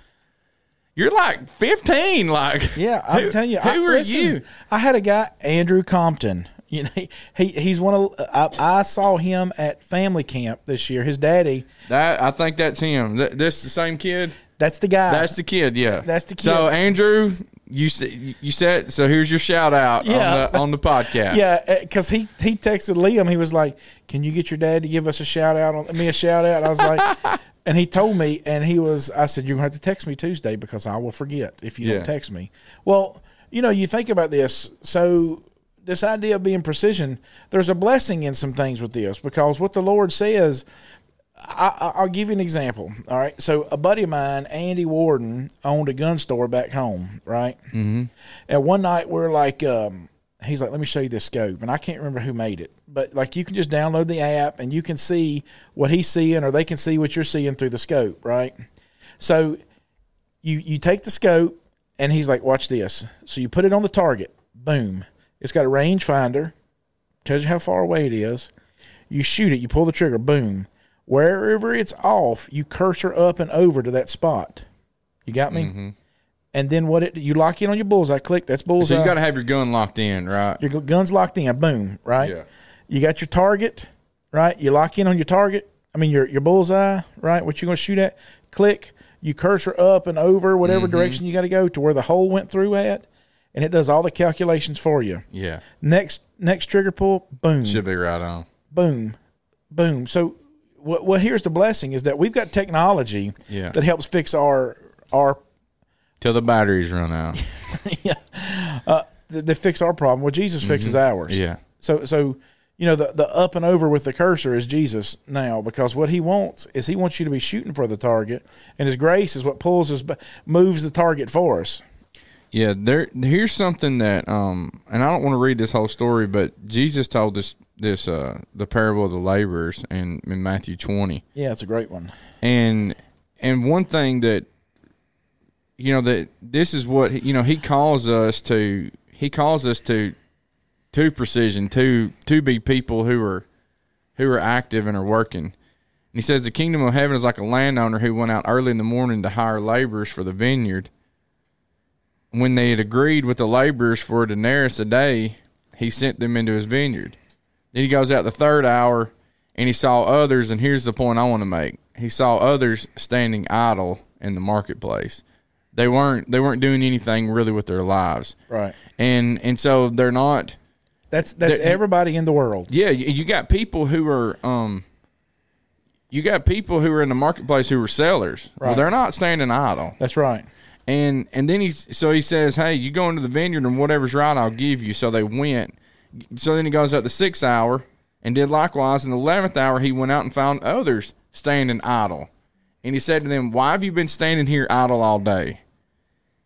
"You're like 15, like Yeah, I'm who- telling you. who I, are listen, you?" I had a guy, Andrew Compton. You know, he, he he's one of. I, I saw him at family camp this year. His daddy. That I think that's him. Th- this the same kid. That's the guy. That's the kid. Yeah, That's the kid. So. Andrew, you said you said so. Here's your shout out Yeah. on the on the podcast. yeah, eh, because he he texted Liam. He was like, "Can you get your dad to give us a shout out on me a shout out?" I was like, and he told me, and he was. I said, "You're gonna have to text me Tuesday because I will forget if you Yeah. don't text me." Well, you know, you think about this. So this idea of being precision, there's a blessing in some things with this because what the Lord says. I, I- I'll give you an example. All right. So a buddy of mine, Andy Warden, owned a gun store back home. Right. Mm-hmm. And one night we're like, um, he's like, let me show you this scope, and I can't remember who made it, but like you can just download the app and you can see what he's seeing, or they can see what you're seeing through the scope. Right. So you you take the scope, and he's like, watch this. So you put it on the target. Boom. It's got a range finder. Tells you how far away it is. You shoot it. You pull the trigger. Boom. Wherever it's off, you cursor up and over to that spot. You got me? And then what it you lock in on your bullseye. Click. That's bullseye. So you got to have your gun locked in, right? your gun's locked in. Boom. Right. Yeah. You got your target. Right. You lock in on your target. I mean your your bullseye. Right. What you're going to shoot at. Click. You cursor up and over whatever Mm-hmm. direction you got to go to where the hole went through at, and it does all the calculations for you. Yeah, Next next trigger pull. Boom. should be right on. Boom. boom. So what what here's the blessing is that we've got technology Yeah. that helps fix our our Till the batteries run out. that, that fix our problem. Well, Jesus fixes ours. Mm-hmm. Yeah. So so you know the the up and over with the cursor is Jesus now because what he wants is he wants you to be shooting for the target, and his grace is what pulls us moves the target for us. Yeah, there. Here's something that, um, and I don't want to read this whole story, but Jesus told this this uh the parable of the laborers in in Matthew 20, Yeah, it's a great one. and and one thing that you know that this is what you know he calls us to he calls us to to precision to to be people who are who are active and are working and he says the kingdom of heaven is like a landowner who went out early in the morning to hire laborers for the vineyard when they had agreed with the laborers for a denarius a day he sent them into his vineyard then he goes out the third hour and he saw others and here's the point i want to make he saw others standing idle in the marketplace they weren't they weren't doing anything really with their lives Right. and and so they're not That's that's everybody in the world. yeah you, you got people who are um you got people who are in the marketplace who are sellers well Right. they're not standing idle That's right. And and then he so he says hey you go into the vineyard and whatever's right i'll give you. So they went. So then he goes out the sixth hour and did likewise. In the eleventh hour he went out and found others standing idle. And he said to them why have you been standing here idle all day?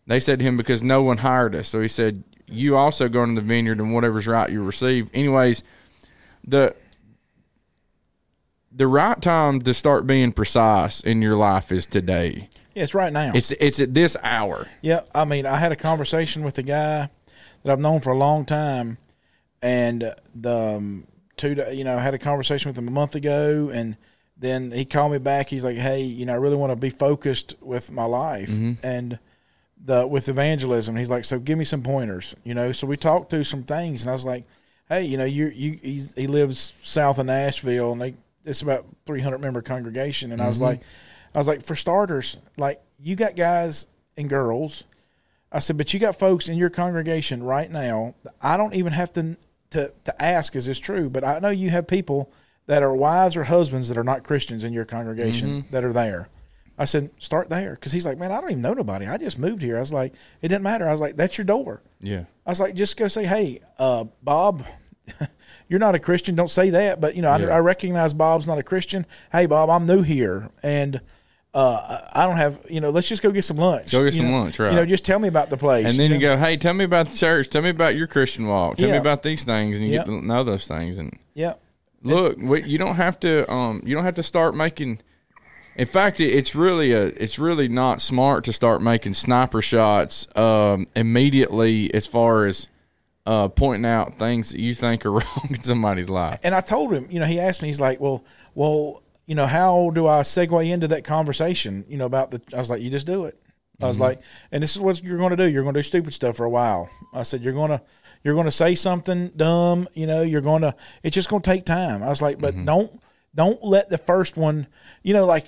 They said to him because no one hired us. So he said you also go into the vineyard and whatever's right you receive. Anyways the the right time to start being precise in your life is today Yeah, it's right now. it's it's at this hour Yeah, I mean, I had a conversation with a guy that I've known for a long time, and the um, two, you know, I had a conversation with him a month ago, and then he called me back. He's like, "Hey, you know, I really want to be focused with my life and the with evangelism." He's like, "So give me some pointers," you know. So we talked through some things, and I was like, "Hey, you know, you you he's, he lives south of Nashville, and they it's about three hundred member congregation," and I was like, I was like, for starters, like you got guys and girls. I said, but you got folks in your congregation right now. I don't even have to to to ask, is this true? But I know you have people that are wives or husbands that are not Christians in your congregation that are there. I said, start there, because he's like, man, I don't even know nobody. I just moved here. I was like, it didn't matter. I was like, that's your door. yeah I was like, just go say, hey, uh, Bob, you're not a Christian. Don't say that. But, you know, Yeah. I, I recognize Bob's not a Christian. Hey, Bob, I'm new here. And uh, I don't have, you know, let's just go get some lunch. Go get You some know, lunch, right. You know, just tell me about the place. and then you know? go hey tell me about the church tell me about your christian walk tell me about these things and you Yeah. get to know those things and Yeah. look what you don't have to um you don't have to start making in fact it- it's really a it's really not smart to start making sniper shots um immediately as far as uh pointing out things that you think are wrong in somebody's life And I told him, you know, he asked me, he's like, well, well, you know, how do I segue into that conversation, you know, about the, I was like, you just do it. I was like, and this is what you're going to do. You're going to do stupid stuff for a while. I said, you're going to, you're going to say something dumb, you know, you're going to, it's just going to take time. I was like, but don't, don't let the first one, you know, like,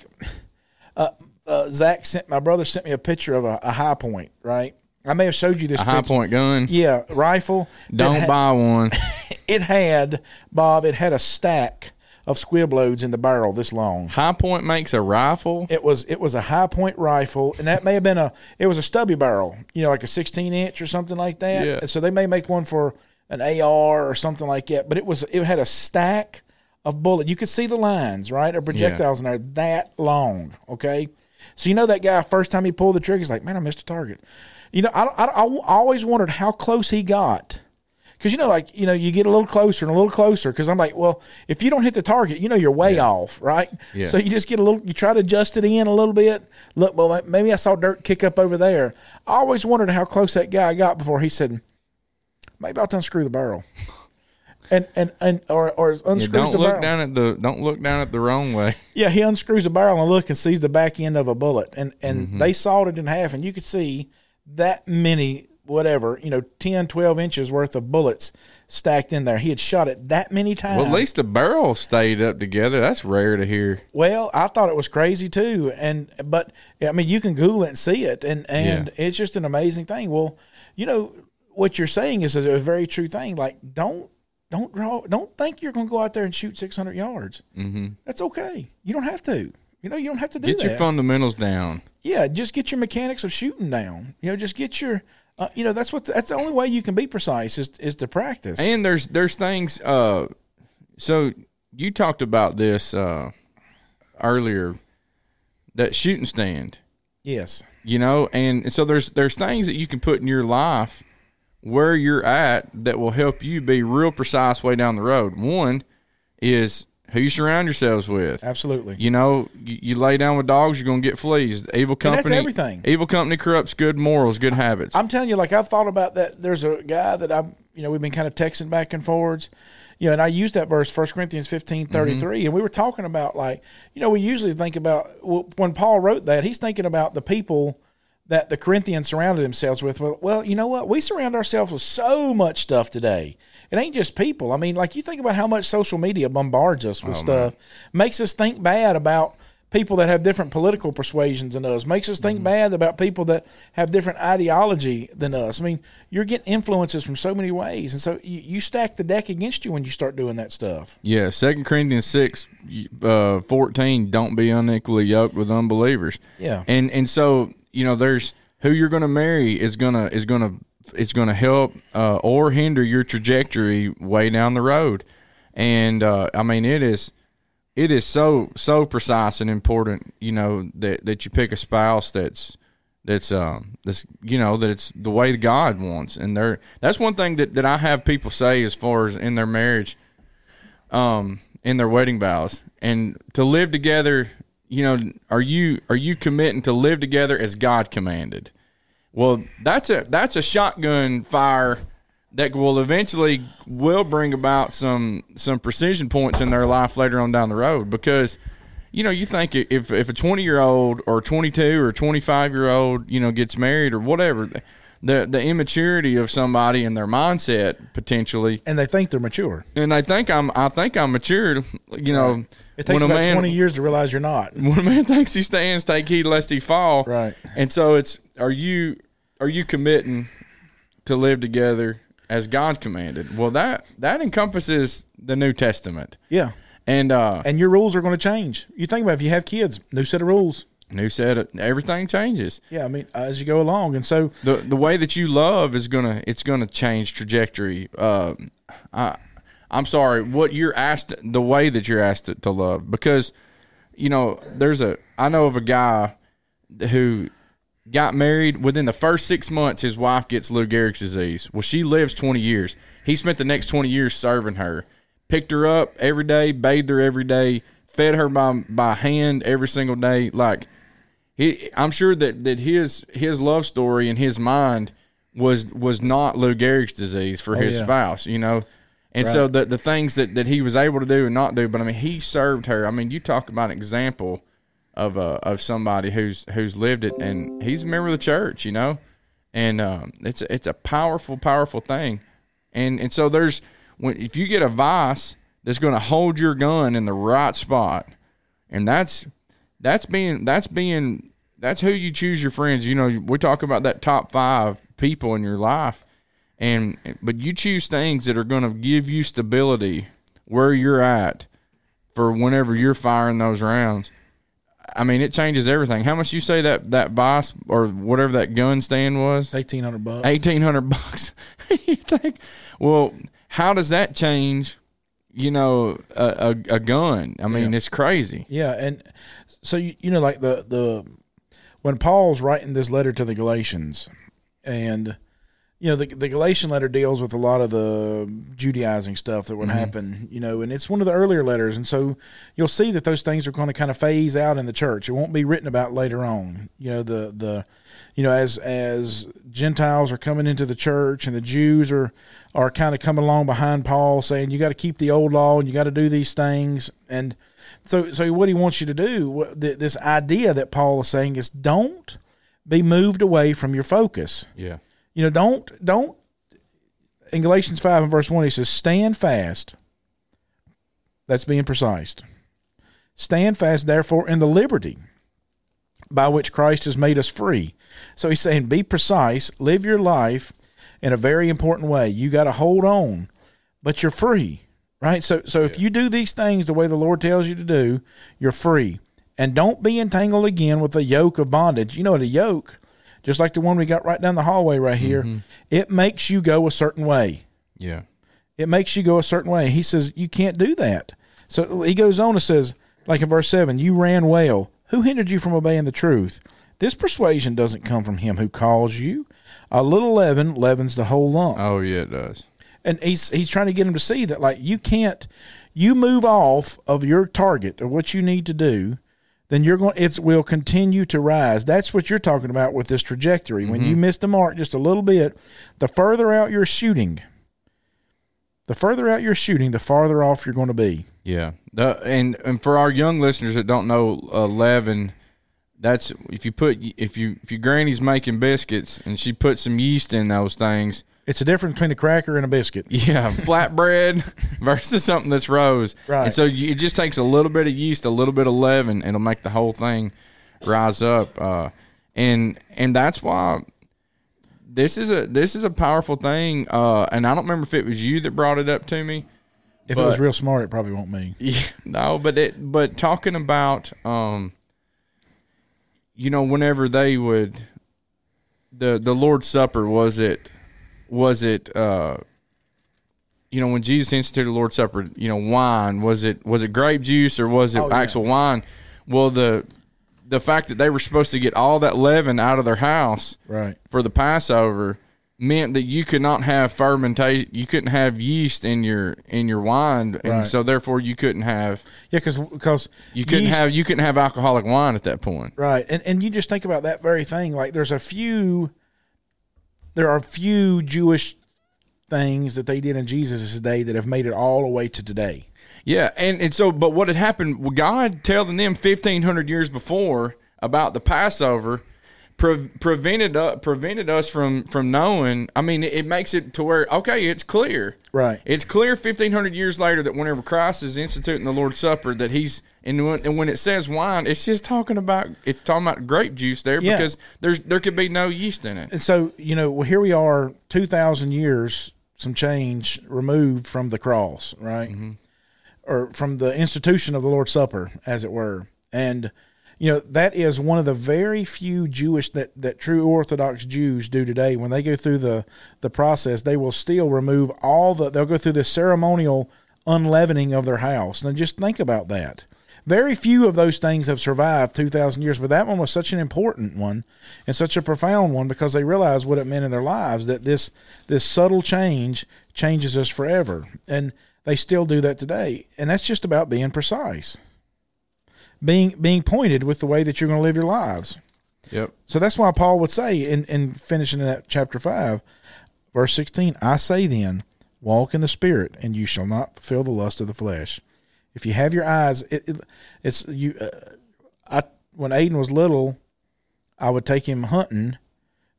uh, uh, Zach sent, my brother sent me a picture of a, a Hi-Point, right? I may have showed you this a high picture. point gun Yeah, rifle. don't ha- buy one it had Bob. It had a stack of squib loads in the barrel this long. Hi-Point makes a rifle It was it was a Hi-Point rifle, and that may have been a it was a stubby barrel, you know, like a sixteen inch or something like that. Yeah. So they may make one for an AR or something like that. But it was it had a stack of bullet. You could see the lines, right, of projectiles in there that long. Okay, so you know that guy first time he pulled the trigger, he's like, man, I missed a target. You know, I I, I always wondered how close he got. Because you know, like you know, you get a little closer and a little closer. Because I'm like, well, if you don't hit the target, you know you're way off, right? Yeah. So you just get a little, you try to adjust it in a little bit. Look, well, maybe I saw dirt kick up over there. I always wondered how close that guy got before he said, maybe I'll unscrew the barrel, and and and or or Yeah, unscrews don't the look barrel. down at the don't look down at the wrong way Yeah, he unscrews the barrel and look and sees the back end of a bullet, and and Mm-hmm. they sawed it in half, and you could see that many whatever you know 10 12 inches worth of bullets stacked in there he had shot it that many times well at least the barrel stayed up together that's rare to hear Well, I thought it was crazy too, and but I mean, you can Google it and see it, and and Yeah. it's just an amazing thing. Well, you know what you're saying is a, a very true thing. Like, don't don't draw. Don't think you're going to go out there and shoot 600 yards. Mm-hmm. That's okay. You don't have to. You know, you don't have to do Get that. your fundamentals down. Yeah, just get your mechanics of shooting down. You know, just get your. Uh, you know, that's what that's the only way you can be precise is is to practice. And there's there's things. Uh, so you talked about this uh, earlier. That shooting stand, yes. you know, and so there's there's things that you can put in your life where you're at that will help you be real precise way down the road. One is who you surround yourselves with. Absolutely. You know, you, you lay down with dogs, you're gonna get fleas. Evil And that's company, everything. Evil company corrupts good morals, good habits. I'm telling you, like I've thought about that. There's a guy that I'm, you know, we've been kind of texting back and forwards, you know, and I used that verse, 1 Corinthians 15, mm-hmm. 33, and we were talking about like, you know, we usually think about when Paul wrote that, he's thinking about the people that the Corinthians surrounded themselves with. Well, well, you know what? We surround ourselves with so much stuff today. It ain't just people. I mean, like you think about how much social media bombards us with stuff, makes us think bad about people that have different political persuasions than us, makes us think bad about people that have different ideology than us. I mean, you're getting influences from so many ways, and so you, you stack the deck against you when you start doing that stuff. Yeah, Second Corinthians six, uh, fourteen. Don't be unequally yoked with unbelievers. Yeah. and and so you know, there's who you're going to marry is gonna is gonna it's gonna help uh, or hinder your trajectory way down the road. And uh, I mean, it is it is so so precise and important. You know that that you pick a spouse that's that's um that's you know that it's the way God wants and they're that's one thing that, that I have people say as far as in their marriage um in their wedding vows and to live together you know are you are you committing to live together as God commanded well that's a that's a shotgun fire that will eventually will bring about some some precision points in their life later on down the road because you know you think if if a 20 year old or 22 or 25 year old you know gets married or whatever the the immaturity of somebody and their mindset potentially And they think they're mature. and I think I'm I think I'm matured you know It takes about man 20 years to realize you're not. when a man thinks he stands, take heed lest he fall. Right. And so it's are you are you committing to live together as God commanded? Well, that that encompasses the New Testament. Yeah. And uh And your rules are going to change. You think about it, if you have kids, new set of rules. new set of everything changes. Yeah, I mean, as you go along. And so, The the way that you love is gonna it's gonna change trajectory. Uh, I I'm sorry, what you're asked the way that you're asked to, to love because you know there's a I know of a guy who got married within the first six months his wife gets Lou Gehrig's disease. Well, she lives 20 years. He spent the next 20 years serving her, picked her up every day, bathed her every day, fed her by by hand every single day. Like he, I'm sure that that his his love story in his mind was was not Lou Gehrig's disease for oh, his yeah. spouse, you know. And so the the things that, that he was able to do and not do, but I mean he served her. I mean you talk about an example of uh, of somebody who's who's lived it and he's a member of the church, you know. And um, it's it's a powerful powerful thing. And and so there's when if you get a vice that's going to hold your gun in the right spot, and that's that's being that's being that's who you choose your friends. You know, we talk about that top five people in your life, and but you choose things that are going to give you stability where you're at for whenever you're firing those rounds. I mean, it changes everything. How much you say that that boss or whatever that gun stand was? 1800 bucks. eighteen hundred bucks. you think, well, how does that change? You know, a, a, a gun. I mean, Yeah. it's crazy. Yeah, and so you, you know, like the the when Paul's writing this letter to the Galatians, and you know the the Galatian letter deals with a lot of the Judaizing stuff that would mm-hmm. happen, you know, and it's one of the earlier letters, and so you'll see that those things are going to kind of phase out in the church. It won't be written about later on. You know, the the you know as as Gentiles are coming into the church and the Jews are are kind of coming along behind Paul, saying you got to keep the old law and you got to do these things and so, so what he wants you to do, this idea that Paul is saying is, don't be moved away from your focus. Yeah. You know, don't don't. In Galatians five and verse one, he says, "Stand fast." That's being precise. Stand fast, therefore, in the liberty by which Christ has made us free. So he's saying, be precise, live your life in a very important way. You got to hold on but you're free, right? So so if you do these things the way the Lord tells you to do, you're free. And don't be entangled again with the yoke of bondage. You know, the yoke, just like the one we got right down the hallway right here, mm-hmm. it makes you go a certain way. Yeah. It makes you go a certain way. He says you can't do that. So he goes on and says, like in verse seven, you ran well. Who hindered you from obeying the truth? This persuasion doesn't come from him who calls you. A little leaven leavens the whole lump Oh yeah, it does. and he's he's trying to get him to see that like you can't you move off of your target or what you need to do then you're going it will continue to rise that's what you're talking about with this trajectory when you miss the mark just a little bit the further out you're shooting the further out you're shooting the farther off you're going to be Yeah. The, and and for our young listeners that don't know uh, leaven, that's if you put if you if your granny's making biscuits and she puts some yeast in those things. It's a difference between a cracker and a biscuit Yeah, flatbread versus something that's rose. Right. And so you, it just takes a little bit of yeast, a little bit of leaven, and it'll make the whole thing rise up. Uh, and and that's why this is a this is a powerful thing. Uh, and I don't remember if it was you that brought it up to me. if it was real smart it probably won't me Yeah, no, but it but talking about um you know whenever they would the the Lord's Supper was it was it uh you know when Jesus instituted the Lord's Supper, you know wine was it was it grape juice or was it Oh, yeah. actual wine? Well, the the fact that they were supposed to get all that leaven out of their house right for the Passover meant that you could not have fermentation. You couldn't have yeast in your in your wine, and Right. so therefore you couldn't have yeah because because you couldn't have you couldn't have alcoholic wine at that point. Right. And and you just think about that very thing. Like there's a few there are a few Jewish things that they did in Jesus' day that have made it all the way to today. Yeah, and and so but what had happened? God telling them fifteen hundred years before about the Passover. Pre- prevented uh, prevented us from from knowing. I mean, it, it makes it to where okay, it's clear. Right. It's clear fifteen hundred years later that whenever Christ is instituting the Lord's Supper, that he's and when, and when it says wine, it's just talking about it's talking about grape juice there Yeah. because there's there could be no yeast in it. And so, you know, well, here we are 2,000 years, some change removed from the cross, right? Mm-hmm. Or from the institution of the Lord's Supper, as it were. And, you know, that is one of the very few Jewish that, that true Orthodox Jews do today. When they go through the, the process, they will still remove all the, they'll go through the ceremonial unleavening of their house. Now, just think about that. Very few of those things have survived 2,000 years, but that one was such an important one and such a profound one because they realized what it meant in their lives that this this subtle change changes us forever. And they still do that today. And that's just about being precise. Being being pointed with the way that you're going to live your lives. Yep. So that's why Paul would say in, in finishing that chapter 5, verse 16, I say then, walk in the spirit, and you shall not fulfill the lust of the flesh. If you have your eyes, it, it, it's you. Uh, I when Aiden was little, I would take him hunting,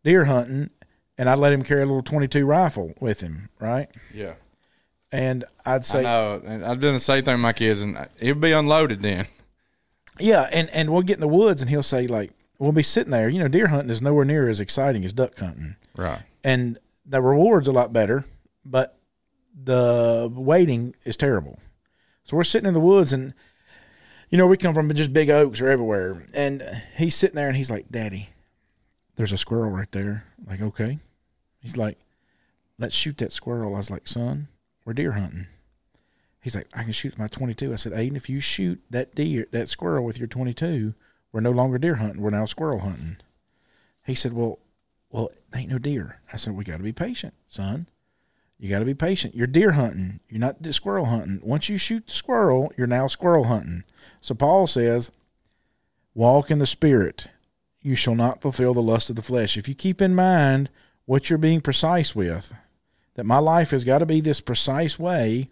deer hunting, and I'd let him carry a little twenty-two rifle with him, right? Yeah. And I'd I say, know. And I've done the same thing with my kids, and it'd be unloaded then. yeah, and and we'll get in the woods, and he'll say like, we'll be sitting there. You know, deer hunting is nowhere near as exciting as duck hunting. Right. and the reward's a lot better, but the waiting is terrible. So we're sitting in the woods, and you know we come from just big oaks are everywhere, and he's sitting there, and he's like, "Daddy, there's a squirrel right there." I'm like, okay. He's like, "Let's shoot that squirrel." I was like, "Son, we're deer hunting." He's like, "I can shoot my 22." I said, "Aiden, if you shoot that deer, that squirrel with your 22, we're no longer deer hunting. We're now squirrel hunting." He said, "Well, well, ain't no deer. I said, we got to be patient, son. You got to be patient. You're deer hunting. You're not squirrel hunting. Once you shoot the squirrel, you're now squirrel hunting. So Paul says, walk in the spirit. You shall not fulfill the lust of the flesh. If you keep in mind what you're being precise with, that my life has got to be this precise way,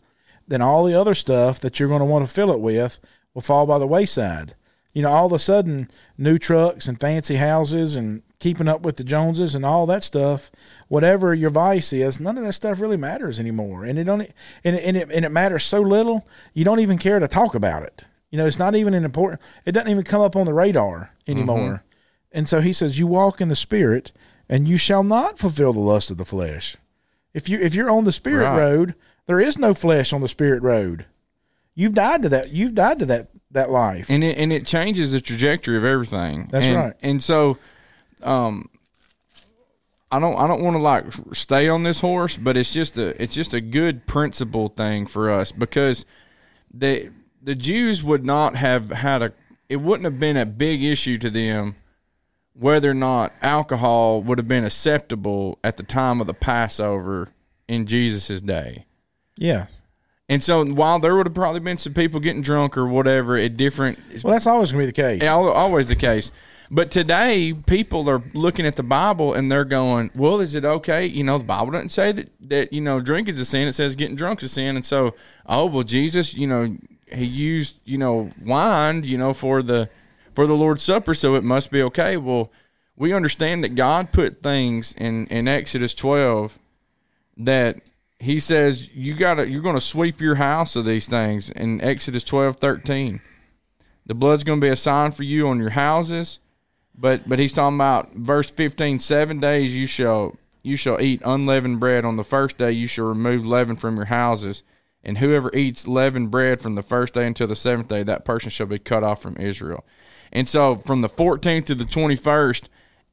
then all the other stuff that you're going to want to fill it with will fall by the wayside. You know, all of a sudden, new trucks and fancy houses and keeping up with the Joneses and all that stuff, whatever your vice is, none of that stuff really matters anymore. And it don't, and it, and it, and it matters so little, you don't even care to talk about it. You know, it's not even an important. It doesn't even come up on the radar anymore. Mm-hmm. And so he says, "You walk in the spirit, and you shall not fulfill the lust of the flesh." If you if you're on the spirit Right. road, There is no flesh on the spirit road. You've died to that. You've died to that that life. and it and it changes the trajectory of everything. That's And- right. And so, um, I don't I don't want to like stay on this horse, but it's just a it's just a good principle thing for us because the the Jews would not have had a it wouldn't have been a big issue to them whether or not alcohol would have been acceptable at the time of the Passover in Jesus' day. yeah. And so while there would have probably been some people getting drunk or whatever at different Well, that's always going to be the case. yeah, always the case. But today, people are looking at the Bible and they're going, "Well, is it okay? You know, the Bible doesn't say that that you know drink is a sin. It says getting drunk's a sin." And so, oh well, Jesus, you know, he used you know wine, you know, for the for the Lord's Supper, so it must be okay. Well, we understand that God put things in in Exodus twelve that he says you gotta you're gonna sweep your house of these things in Exodus twelve thirteen. The blood's going to be a sign for you on your houses. But but he's talking about verse 15, seven days you shall you shall eat unleavened bread. On the first day you shall remove leaven from your houses. And whoever eats leavened bread from the first day until the seventh day, that person shall be cut off from Israel. And so from the 14th to the 21st,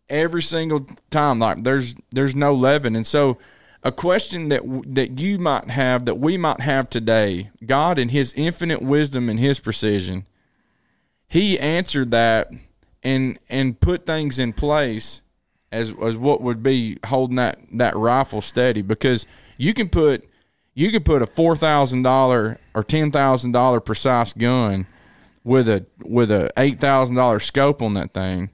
every single time, like there's there's no leaven. And so a question that that you might have, that we might have today, God in His infinite wisdom and His precision, he answered that and and put things in place as as what would be holding that that rifle steady because you can put you can put a four thousand dollar or ten thousand dollar precise gun with a with a eight thousand dollar scope on that thing,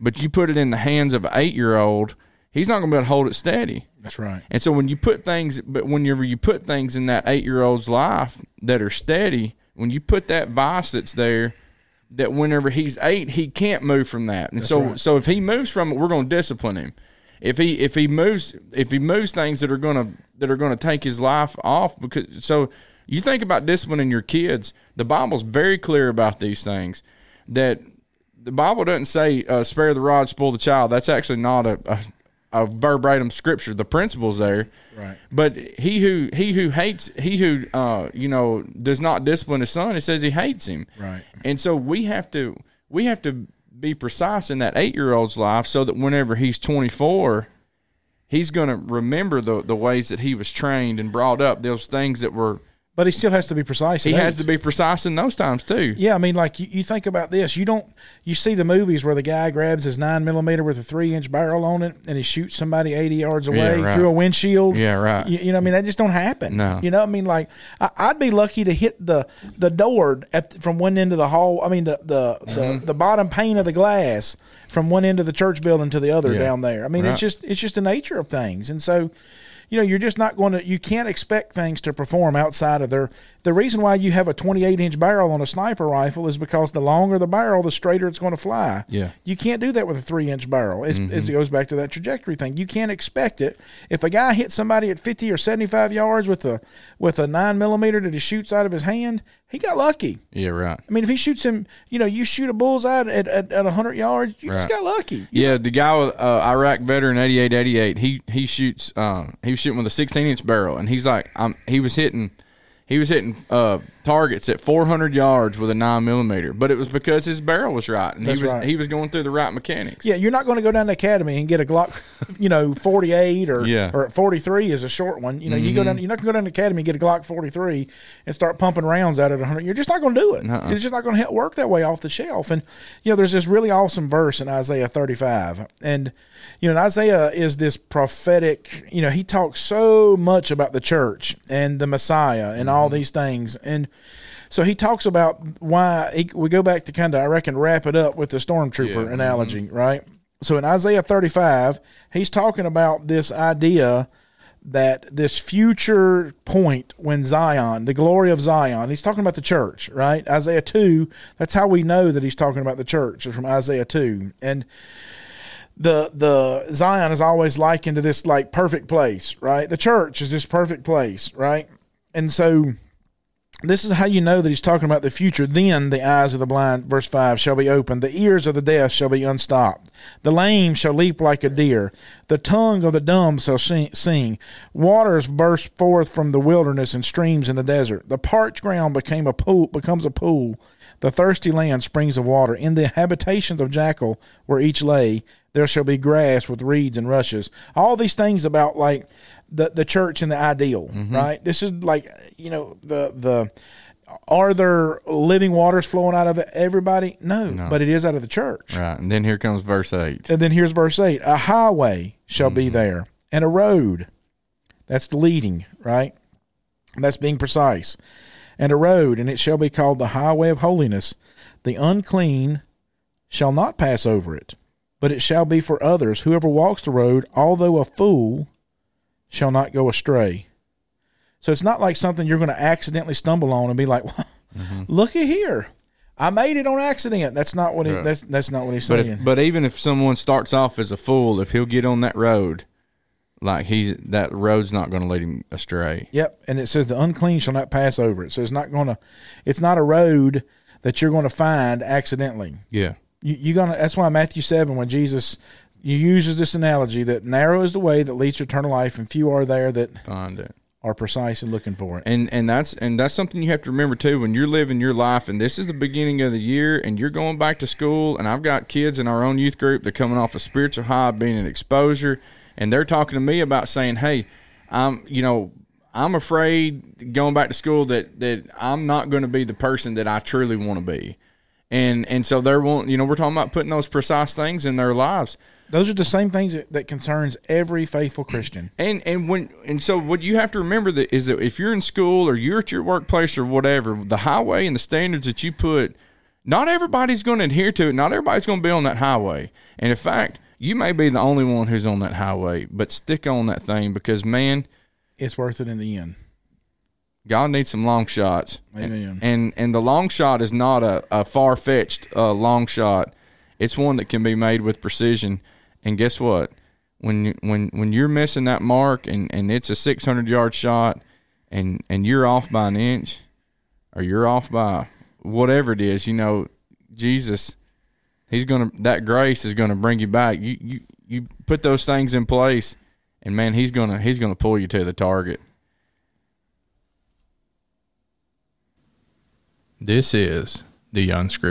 but you put it in the hands of an eight year old, he's not going to be able to hold it steady. That's right. And so when you put things, but whenever you put things in that eight year old's life that are steady, when you put that vice that's there, that whenever he's eight, he can't move from that. And so, right. so if he moves from it, we're going to discipline him. If he if he moves if he moves things that are going to that are going to take his life off because so you think about disciplining your kids, the Bible's very clear about these things. That the Bible doesn't say uh, spare the rod, spoil the child. That's actually not a, a a verbatim scripture. The principle's there, Right. But he who he who hates he who uh you know does not discipline his son, it says he hates him, Right. And so we have to we have to be precise in that eight year old's life so that whenever he's twenty four, he's going to remember the the ways that he was trained and brought up, those things that were. But he still has to be precise. He has eight. to be precise in those times too. Yeah, I mean, like you, you think about this. You don't. You see the movies where the guy grabs his nine millimeter with a three inch barrel on it, and he shoots somebody eighty yards away right. through a windshield. Yeah, right. You, you know, I mean, that just don't happen. No. You know, I mean, like I, I'd be lucky to hit the the door at from one end of the hall. I mean, the the Mm-hmm. the, the bottom pane of the glass from one end of the church building to the other Yeah. down there. I mean, Right. it's just it's just the nature of things, and so. You know, you're just not going to. You can't expect things to perform outside of their. The reason why you have a 28 inch barrel on a sniper rifle is because the longer the barrel, the straighter it's going to fly. Yeah. You can't do that with a three inch barrel. Mm-hmm. It goes back to that trajectory thing. You can't expect it. If a guy hits somebody at 50 or 75 yards with a with a nine millimeter that he shoots out of his hand, he got lucky. Yeah, right. I mean, if he shoots him, you know, you shoot a bullseye at, at, at 100 yards, you just got lucky. Yeah, the guy with uh, Iraq veteran eighty eight eighty eight. He he shoots. Uh, he was shooting with a sixteen inch barrel, and he's like, I'm. He was hitting. He was hitting uh, targets at 400 yards with a nine millimeter, but it was because his barrel was right, and That's he was right. he was going through the right mechanics. Yeah, you're not going to go down to academy and get a Glock, you know, 48 or Yeah. Mm-hmm. or 43 is a short one. You know, you go down, you're not going to go down to academy and get a Glock 43 and start pumping rounds out at 100. You're just not going to do it. Uh-uh. It's just not going to work that way off the shelf. And you know, there's this really awesome verse in Isaiah 35, and you know, Isaiah is this prophetic. You know, he talks so much about the church and the Messiah and all these things, and so he talks about why he, we go back to kind of I reckon wrap it up with the stormtrooper Yeah. analogy, mm-hmm. right? So in Isaiah 35, he's talking about this idea that this future point when Zion, the glory of Zion, he's talking about the church, right? Isaiah 2, that's how we know that he's talking about the church is from Isaiah 2. And the the Zion is always likened to this like perfect place, right? The church is this perfect place, right? And so this is how you know that he's talking about the future. Then the eyes of the blind, verse 5, shall be opened. The ears of the deaf shall be unstopped. The lame shall leap like a deer. The tongue of the dumb shall sing. Waters burst forth from the wilderness and streams in the desert. The parched ground became a pool, becomes a pool. The thirsty land springs of water. In the habitations of jackal, where each lay, there shall be grass with reeds and rushes. All these things about like the the church and the ideal, mm-hmm. right? This is like you know the the are there living waters flowing out of everybody? No, but it is out of the church. Right. And then here comes verse 8. And then here's verse 8 A highway shall be mm-hmm. there, and a road. That's the leading, right? And that's being precise. And a road, and it shall be called the highway of holiness. The unclean shall not pass over it, but it shall be for others. Whoever walks the road, although a fool, shall not go astray. So it's not like something you're going to accidentally stumble on and be like, mm-hmm. "Look at here, I made it on accident." That's not what he, Right. that's that's not what he's But saying. if, but even if someone starts off as a fool, if he'll get on that road, like he's that road's not going to lead him astray. Yep, and it says the unclean shall not pass over it. So it's not going to, it's not a road that you're going to find accidentally. Yeah. You, you're gonna. That's why Matthew seven, when Jesus he uses this analogy that narrow is the way that leads to eternal life, and few are there that Find it. are precise in looking for it. And and that's and that's something you have to remember too when you're living your life and this is the beginning of the year and you're going back to school and I've got kids in our own youth group that are coming off a spiritual high being an exposure and they're talking to me about saying, "Hey, I'm, you know, I'm afraid going back to school that that I'm not going to be the person that I truly want to be." And and so they're want, you know, we're talking about putting those precise things in their lives. Those are the same things that, that concerns every faithful Christian. And and when and so what you have to remember that is that if you're in school or you're at your workplace or whatever, the highway and the standards that you put, not everybody's going to adhere to it. Not everybody's going to be on that highway. And in fact, you may be the only one who's on that highway, but stick on that thing because man, It's worth it in the end. God needs some long shots. Amen. And and, and the long shot is not a, a far fetched uh, long shot. It's one that can be made with precision. And guess what? When when when you're missing that mark and, and it's a 600 yard shot and and you're off by an inch or you're off by whatever it is, you know, Jesus he's to that grace is to bring you back. You you you put those things in place and man, he's to he's to pull you to the target. This is the unscripted